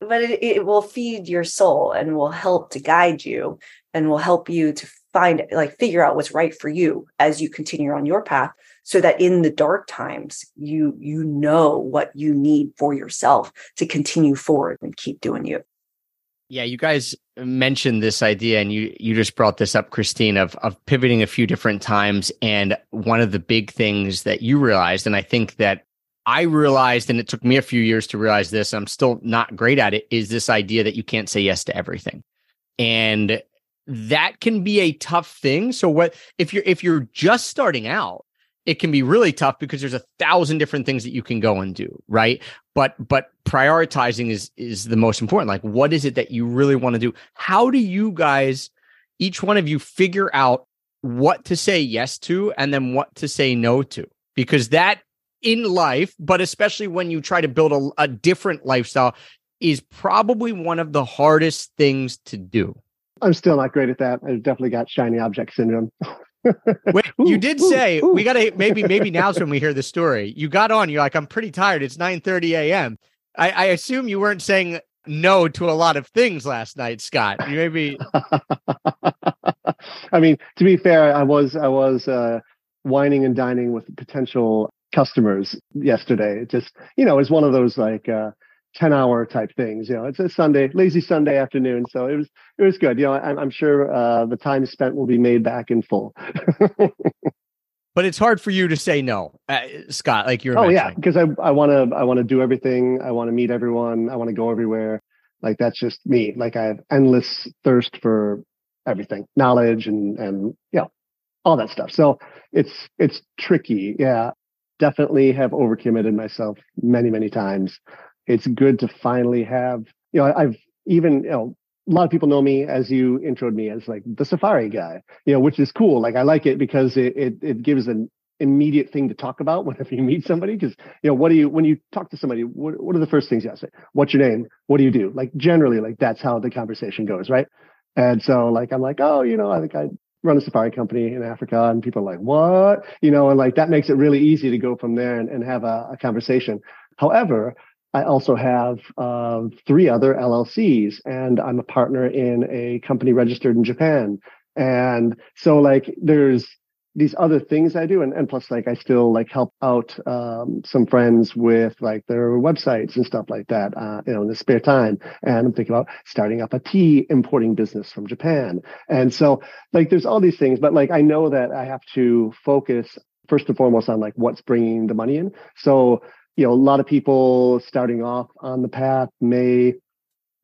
But it, it will feed your soul and will help to guide you and will help you to find like figure out what's right for you as you continue on your path so that in the dark times you you know what you need for yourself to continue forward and keep doing you yeah you guys mentioned this idea and you you just brought this up christine of of pivoting a few different times and one of the big things that you realized and i think that I realized, and it took me a few years to realize this, I'm still not great at it, is this idea that you can't say yes to everything. And that can be a tough thing. So what if you're if you're just starting out, it can be really tough because there's a thousand different things that you can go and do, right? But but prioritizing is is the most important. Like what is it that you really want to do? How do you guys each one of you figure out what to say yes to and then what to say no to? Because that in life, but especially when you try to build a, a different lifestyle, is probably one of the hardest things to do. I'm still not great at that. I've definitely got shiny object syndrome. Wait, you did say ooh, we got to maybe maybe now's when we hear the story. You got on. You're like, I'm pretty tired. It's 9 30 a.m. I, I assume you weren't saying no to a lot of things last night, Scott. You maybe. I mean, to be fair, I was I was uh, wining and dining with potential customers yesterday. It just, you know, it's one of those like uh, 10 hour type things. You know, it's a Sunday, lazy Sunday afternoon. So it was, it was good. You know, I'm, I'm sure uh, the time spent will be made back in full. but it's hard for you to say no, uh, Scott, like you're. Oh yeah. Cause I, I want to, I want to do everything. I want to meet everyone. I want to go everywhere. Like that's just me. Like I have endless thirst for everything, knowledge and, and, you know, all that stuff. So it's, it's tricky. Yeah definitely have overcommitted myself many, many times. It's good to finally have, you know, I've even, you know, a lot of people know me as you introed me as like the safari guy, you know, which is cool. Like I like it because it it, it gives an immediate thing to talk about whenever you meet somebody. Because you know, what do you when you talk to somebody? What what are the first things you say? What's your name? What do you do? Like generally, like that's how the conversation goes, right? And so like I'm like, oh, you know, I think I run a safari company in Africa and people are like, what? You know, and like that makes it really easy to go from there and, and have a, a conversation. However, I also have uh, three other LLCs and I'm a partner in a company registered in Japan. And so like there's these other things I do. And, and plus, like, I still like help out um, some friends with like their websites and stuff like that, uh, you know, in the spare time. And I'm thinking about starting up a tea importing business from Japan. And so, like, there's all these things, but like, I know that I have to focus first and foremost on like what's bringing the money in. So, you know, a lot of people starting off on the path may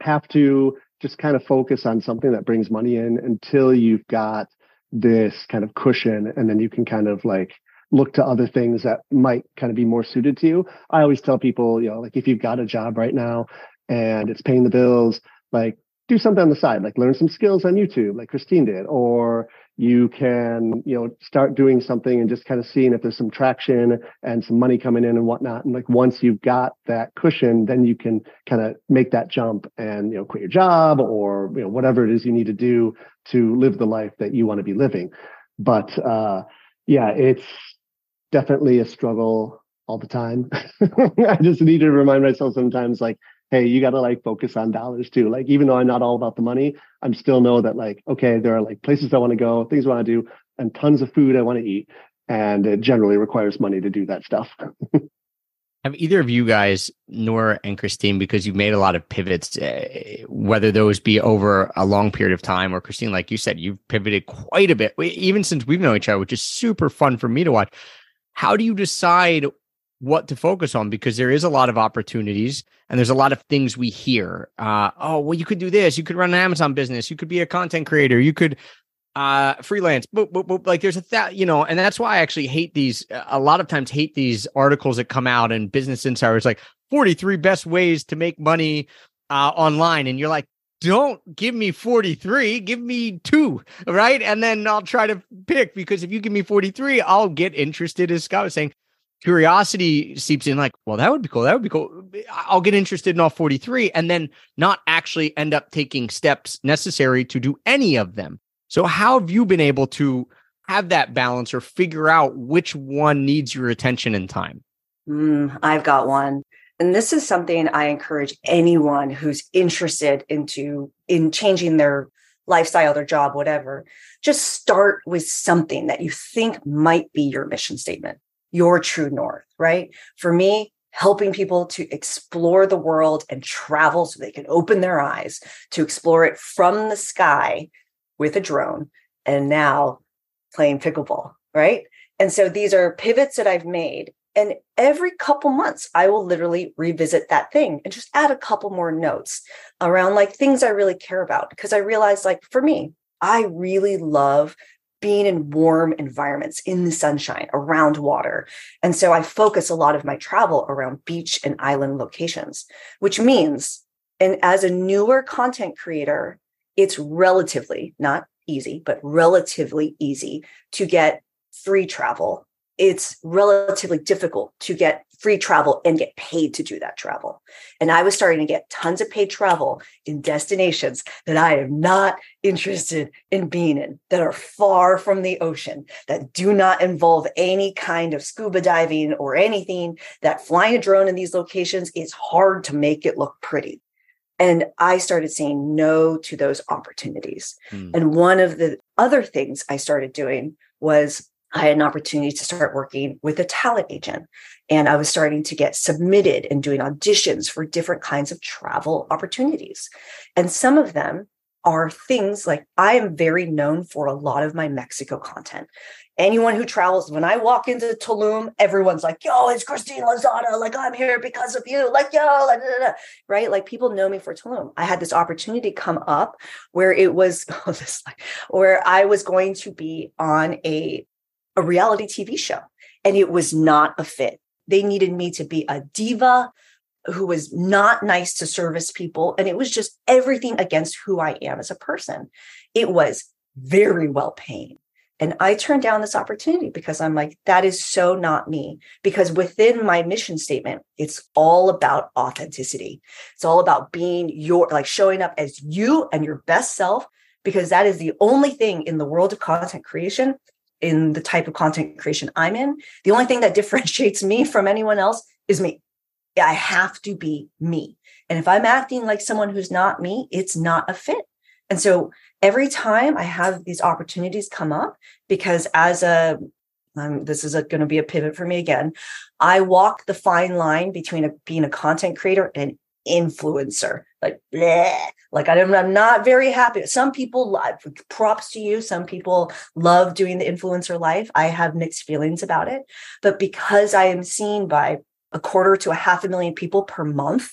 have to just kind of focus on something that brings money in until you've got this kind of cushion and then you can kind of like look to other things that might kind of be more suited to you. I always tell people, you know, like if you've got a job right now and it's paying the bills, like do something on the side, like learn some skills on YouTube, like Christine did, or you can, you know, start doing something and just kind of seeing if there's some traction and some money coming in and whatnot. And like once you've got that cushion, then you can kind of make that jump and, you know, quit your job or, you know, whatever it is you need to do to live the life that you want to be living. But uh yeah, it's definitely a struggle all the time. I just need to remind myself sometimes like hey, you got to like focus on dollars too. Like, even though I'm not all about the money, I'm still know that like, okay, there are like places I want to go, things I want to do, and tons of food I want to eat. And it generally requires money to do that stuff. Have either of you guys, Nora and Christine, because you've made a lot of pivots, uh, whether those be over a long period of time or Christine, like you said, you've pivoted quite a bit, even since we've known each other, which is super fun for me to watch. How do you decide what to focus on because there is a lot of opportunities and there's a lot of things we hear. Uh, oh, well, you could do this. You could run an Amazon business. You could be a content creator. You could uh, freelance. Boop, boop, boop. Like there's a that you know, and that's why I actually hate these. A lot of times, hate these articles that come out in Business Insider. It's like 43 best ways to make money uh, online, and you're like, don't give me 43 give me two right and then i'll try to pick because if you give me 43 i'll get interested as scott was saying curiosity seeps in like, well, that would be cool. That would be cool. I'll get interested in all 43 and then not actually end up taking steps necessary to do any of them. So, how have you been able to have that balance or figure out which one needs your attention and time? Mm, I've got one. And this is something I encourage anyone who's interested into in changing their lifestyle, their job, whatever. Just start with something that you think might be your mission statement your true north, right? For me, helping people to explore the world and travel so they can open their eyes to explore it from the sky with a drone and now playing pickleball, right? And so these are pivots that I've made. And every couple months, I will literally revisit that thing and just add a couple more notes around like things I really care about. Because I realize, like, for me, I really love being in warm environments in the sunshine around water. And so I focus a lot of my travel around beach and island locations, which means, and as a newer content creator, it's relatively not easy, but relatively easy to get free travel. It's relatively difficult to get free travel and get paid to do that travel. And I was starting to get tons of paid travel in destinations that I am not interested in being in, that are far from the ocean, that do not involve any kind of scuba diving or anything, that flying a drone in these locations is hard to make it look pretty. And I started saying no to those opportunities. Hmm. And one of the other things I started doing was I had an opportunity to start working with a talent agent. And I was starting to get submitted and doing auditions for different kinds of travel opportunities. And some of them are things like I am very known for a lot of my Mexico content. Anyone who travels, when I walk into Tulum, everyone's like, yo, it's Christine Lozada. Like, I'm here because of you. Like, yo, like, right? Like, people know me for Tulum. I had this opportunity come up where it was, oh, this, where I was going to be on a a reality TV show and it was not a fit. They needed me to be a diva who was not nice to service people. And it was just everything against who I am as a person. It was very well paying. And I turned down this opportunity because I'm like, that is so not me. Because within my mission statement, it's all about authenticity. It's all about being your, like showing up as you and your best self, because that is the only thing in the world of content creation in the type of content creation I'm in. The only thing that differentiates me from anyone else is me. I have to be me. And if I'm acting like someone who's not me, it's not a fit. And so every time I have these opportunities come up, because as a um, this is going to be a pivot for me again. I walk the fine line between a, being a content creator and influencer. Like, bleh. like I'm, I'm not very happy. Some people props to you. Some people love doing the influencer life. I have mixed feelings about it, but because I am seen by a quarter to a half a million people per month,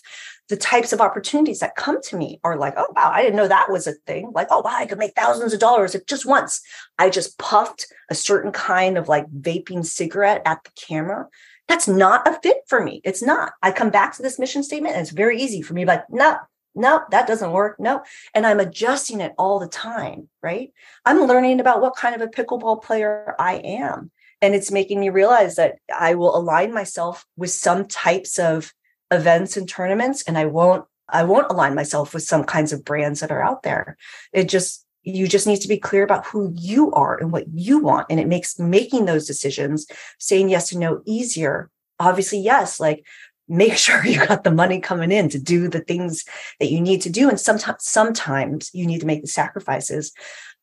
the types of opportunities that come to me are like, oh wow, I didn't know that was a thing. Like, oh wow, I could make thousands of dollars if just once I just puffed a certain kind of like vaping cigarette at the camera that's not a fit for me. It's not. I come back to this mission statement and it's very easy for me like, no, no, that doesn't work. No. And I'm adjusting it all the time, right? I'm learning about what kind of a pickleball player I am. And it's making me realize that I will align myself with some types of events and tournaments and I won't I won't align myself with some kinds of brands that are out there. It just you just need to be clear about who you are and what you want and it makes making those decisions saying yes or no easier. Obviously yes like make sure you got the money coming in to do the things that you need to do and sometimes sometimes you need to make the sacrifices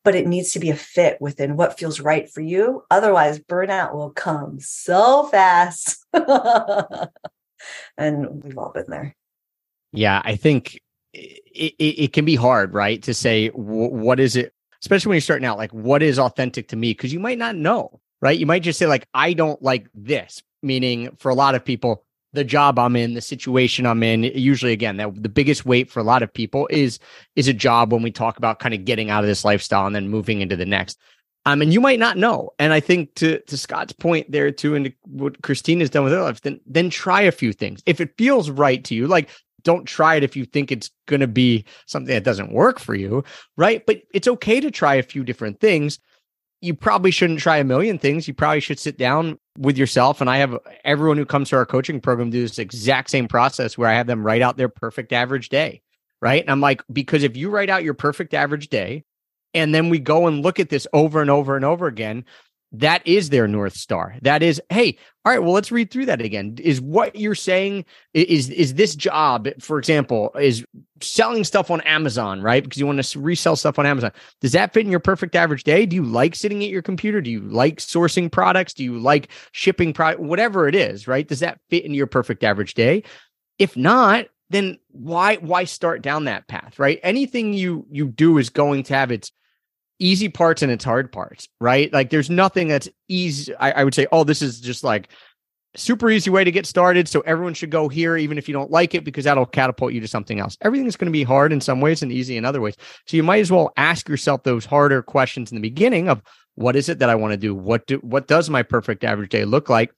but it needs to be a fit within what feels right for you. Otherwise burnout will come so fast and we've all been there yeah i think it, it, it can be hard right to say what is it especially when you're starting out like what is authentic to me because you might not know right you might just say like i don't like this meaning for a lot of people the job I'm in, the situation I'm in. Usually, again, that the biggest weight for a lot of people is is a job when we talk about kind of getting out of this lifestyle and then moving into the next. Um, and you might not know. And I think to to Scott's point there too, and what Christine has done with her life, then then try a few things. If it feels right to you, like don't try it if you think it's going to be something that doesn't work for you, right? But it's okay to try a few different things you probably shouldn't try a million things. You probably should sit down with yourself. And I have everyone who comes to our coaching program do this exact same process where I have them write out their perfect average day. Right. And I'm like, because if you write out your perfect average day, and then we go and look at this over and over and over again, that is their north star. That is hey all right well let's read through that again. Is what you're saying is is this job for example is selling stuff on amazon right? Because you want to resell stuff on amazon. Does that fit in your perfect average day? Do you like sitting at your computer? Do you like sourcing products? Do you like shipping product whatever it is right? Does that fit in your perfect average day? If not then why why start down that path right? Anything you you do is going to have its easy parts and its hard parts, right? Like there's nothing that's easy. I, I, would say, oh, this is just like super easy way to get started. So everyone should go here, even if you don't like it, because that'll catapult you to something else. Everything's going to be hard in some ways and easy in other ways. So you might as well ask yourself those harder questions in the beginning of what is it that I want to do? What do what does my perfect average day look like?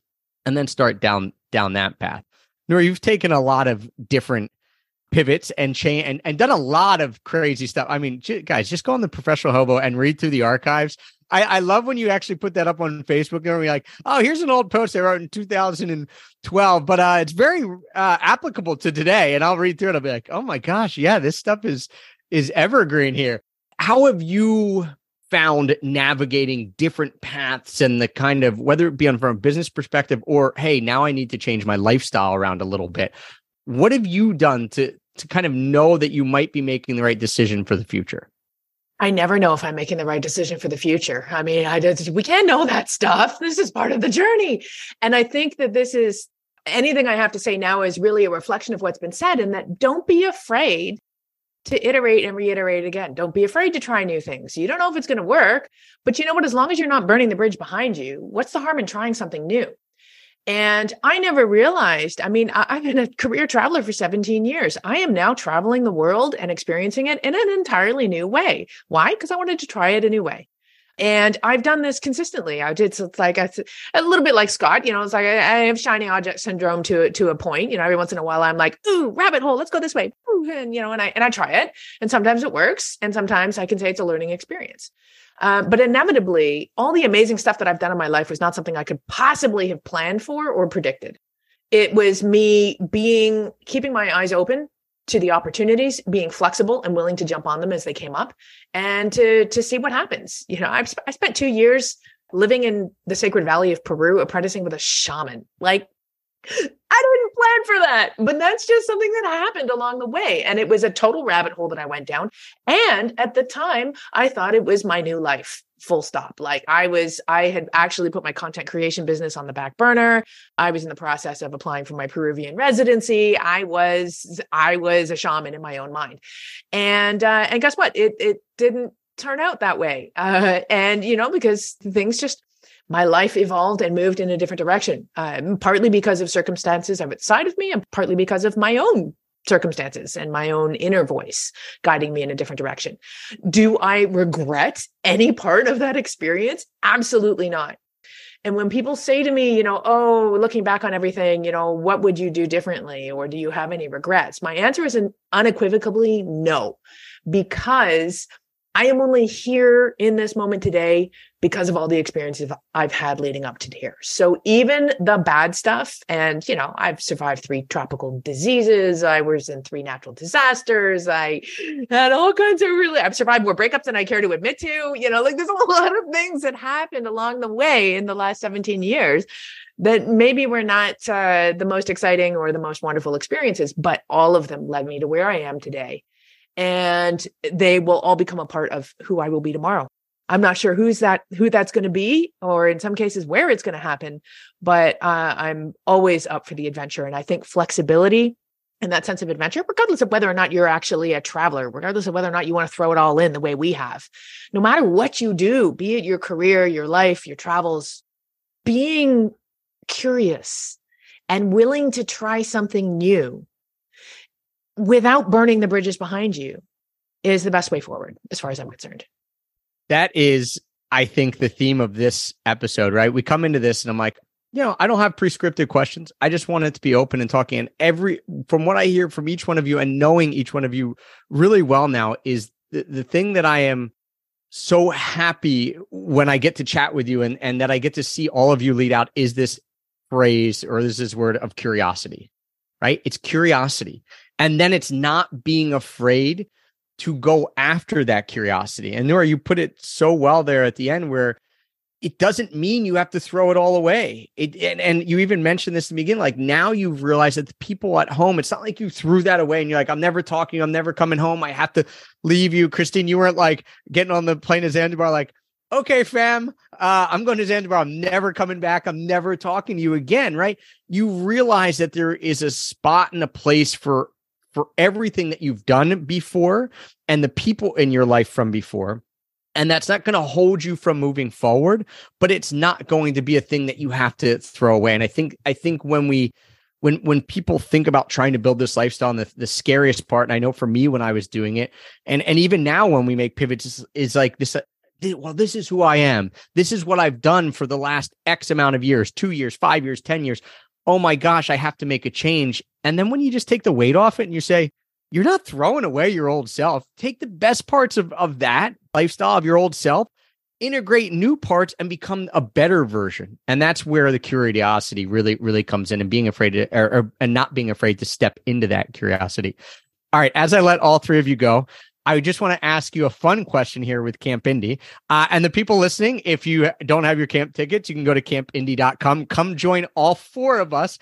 And then start down down that path. Nora, you've taken a lot of different pivots and change and, and done a lot of crazy stuff. I mean, j- guys, just go on the professional hobo and read through the archives. I, I love when you actually put that up on Facebook and you're like, oh, here's an old post I wrote in 2012, but uh, it's very uh, applicable to today. And I'll read through it. I'll be like, oh my gosh, yeah, this stuff is is evergreen here. How have you found navigating different paths and the kind of whether it be on from a business perspective or hey, now I need to change my lifestyle around a little bit. What have you done to to kind of know that you might be making the right decision for the future? I never know if I'm making the right decision for the future. I mean, I just, we can't know that stuff. This is part of the journey. And I think that this is anything I have to say now is really a reflection of what's been said and that don't be afraid to iterate and reiterate again. Don't be afraid to try new things. You don't know if it's going to work, but you know what? As long as you're not burning the bridge behind you, what's the harm in trying something new? And I never realized, I mean, I, have been a career traveler for 17 years. I am now traveling the world and experiencing it in an entirely new way. Why? Because I wanted to try it a new way. And I've done this consistently. I did so it's like a, a little bit like Scott, you know, it's like I, I, have shiny object syndrome to to a point. You know, every once in a while I'm like, ooh, rabbit hole, let's go this way. Ooh, and you know, and I and I try it. And sometimes it works. And sometimes I can say it's a learning experience. Uh, but inevitably, all the amazing stuff that I've done in my life was not something I could possibly have planned for or predicted. It was me being, keeping my eyes open to the opportunities, being flexible and willing to jump on them as they came up and to, to see what happens. You know, I've, I spent two years living in the Sacred Valley of Peru, apprenticing with a shaman. Like, I didn't plan for that, but that's just something that happened along the way. And it was a total rabbit hole that I went down. And at the time, I thought it was my new life, full stop. Like I was, I had actually put my content creation business on the back burner. I was in the process of applying for my Peruvian residency. I was, I was a shaman in my own mind. And, uh, and guess what? It, it didn't turn out that way. Uh, and, you know, because things just my life evolved and moved in a different direction, um, partly because of circumstances outside of me and partly because of my own circumstances and my own inner voice guiding me in a different direction. Do I regret any part of that experience? Absolutely not. And when people say to me, you know, oh, looking back on everything, you know, what would you do differently? Or do you have any regrets? My answer is an unequivocally no, because I am only here in this moment today because of all the experiences I've had leading up to here. So even the bad stuff, and you know, I've survived three tropical diseases. I was in three natural disasters. I had all kinds of really, I've survived more breakups than I care to admit to. You know, like there's a lot of things that happened along the way in the last 17 years that maybe were not uh, the most exciting or the most wonderful experiences, but all of them led me to where I am today and they will all become a part of who I will be tomorrow. I'm not sure who's that, who that's going to be, or in some cases where it's going to happen, but uh, I'm always up for the adventure. And I think flexibility and that sense of adventure, regardless of whether or not you're actually a traveler, regardless of whether or not you want to throw it all in the way we have, no matter what you do, be it your career, your life, your travels, being curious and willing to try something new without burning the bridges behind you is the best way forward, as far as I'm concerned. That is, I think, the theme of this episode, right? We come into this and I'm like, you know, I don't have prescriptive questions. I just want it to be open and talking. And every, from what I hear from each one of you and knowing each one of you really well now, is the, the thing that I am so happy when I get to chat with you and, and that I get to see all of you lead out is this phrase or this is word of curiosity, right? It's curiosity. And then it's not being afraid to go after that curiosity. And Nora, you put it so well there at the end where it doesn't mean you have to throw it all away. It and, and you even mentioned this in the beginning. Like now you've realized that the people at home, it's not like you threw that away and you're like, I'm never talking, I'm never coming home. I have to leave you. Christine, you weren't like getting on the plane to Zanzibar, like, okay, fam, uh, I'm going to Zanzibar. I'm never coming back. I'm never talking to you again. Right. You realize that there is a spot and a place for for everything that you've done before and the people in your life from before. And that's not going to hold you from moving forward, but it's not going to be a thing that you have to throw away. And I think, I think when we, when when people think about trying to build this lifestyle and the, the scariest part and i know for me when i was doing it and and even now when we make pivots is, like this uh, well this is who i am this is what i've done for the last x amount of years two years five years ten years oh my gosh i have to make a change and then when you just take the weight off it and you say, you're not throwing away your old self, take the best parts of, of that lifestyle of your old self, integrate new parts and become a better version. And that's where the curiosity really, really comes in and being afraid to, or, or, and not being afraid to step into that curiosity. All right. As I let all three of you go, I just want to ask you a fun question here with Camp Indie. Uh, and the people listening, if you don't have your camp tickets, you can go to campindie.com. Come join all four of us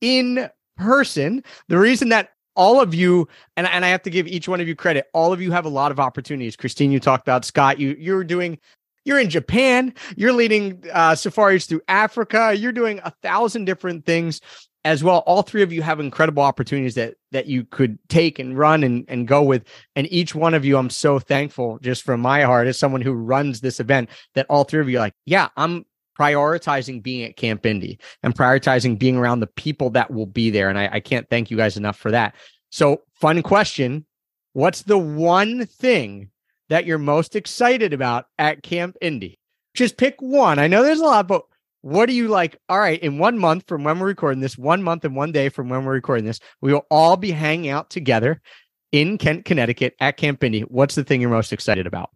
in person. The reason that all of you, and, and I have to give each one of you credit, all of you have a lot of opportunities. Christine, you talked about Scott, you you're doing you're in Japan, you're leading uh, safaris through Africa, you're doing a thousand different things as well. All three of you have incredible opportunities that that you could take and run and, and go with. And each one of you, I'm so thankful just from my heart as someone who runs this event that all three of you are like, yeah, I'm prioritizing being at Camp Indie and prioritizing being around the people that will be there. And I, I can't thank you guys enough for that. So, fun question What's the one thing that you're most excited about at Camp Indie? Just pick one. I know there's a lot, but what do you like? All right, in one month from when we're recording this, one month and one day from when we're recording this, we will all be hanging out together in Kent, Connecticut at Camp Indie. What's the thing you're most excited about?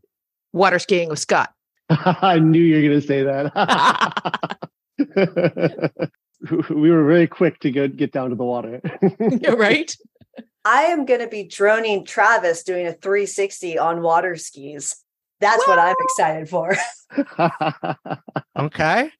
Water skiing with Scott. I knew you were going to say that. we were very quick to get, get down to the water. yeah, right? I am going to be droning Travis doing a 360 on water skis. That's Whoa! what I'm excited for. okay.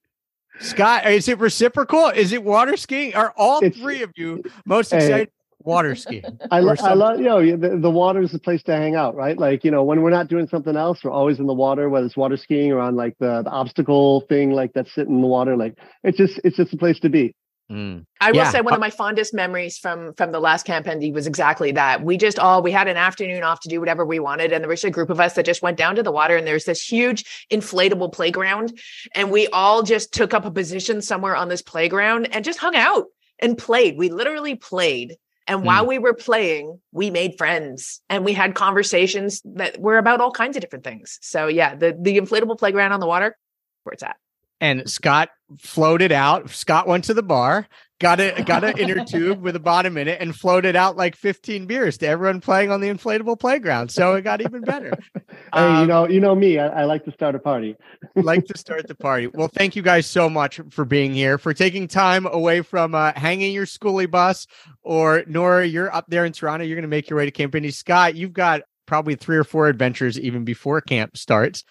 Scott, is it reciprocal? Is it water skiing? Are all it's, three of you most excited? Hey, water skiing. I, lo- I love, you know, the, the water is the place to hang out, right? Like, you know, when we're not doing something else, we're always in the water, whether it's water skiing or on like the, the obstacle thing, like that's sitting in the water. Like it's just, it's just a place to be. Mm. I will yeah. say one of uh my fondest memories from from the last Camp Indie was exactly that. We just all we had an afternoon off to do whatever we wanted, and there was a group of us that just went down to the water, and there's this huge inflatable playground, and we all just took up a position somewhere on this playground and just hung out and played. We literally played and mm. while we were playing, we made friends and we had conversations that were about all kinds of different things. So yeah, the the inflatable playground on the water, where it's at. And Scott floated out. Scott went to the bar, got a got an inner tube with a bottom in it, and floated out like 15 beers to everyone playing on the inflatable playground. So it got even better. hey, um, you know, you know me. I, I like to start a party. like to start the party. Well, thank you guys so much for being here, for taking time away from uh, hanging your skoolie bus. Or Nora, you're up there in Toronto. You're going to make your way to Camp Indie. Scott, you've got probably three or four adventures even before camp starts.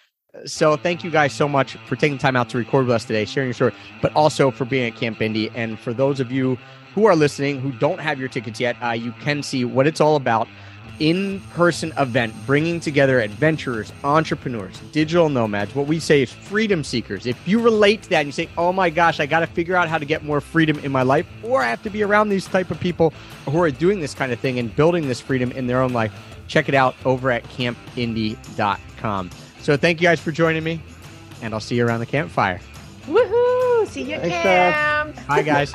So thank you guys so much for taking time out to record with us today, sharing your story, but also for being at Camp Indie. And for those of you who are listening who don't have your tickets yet, uh, you can see what it's all about. In-person event bringing together adventurers, entrepreneurs, digital nomads. What we say is freedom seekers. If you relate to that and you say, "Oh my gosh, I got to figure out how to get more freedom in my life," or I have to be around these type of people who are doing this kind of thing and building this freedom in their own life, check it out over at campindie.com. So thank you guys for joining me, and I'll see you around the campfire. Woohoo! See you, camp. Bye, guys.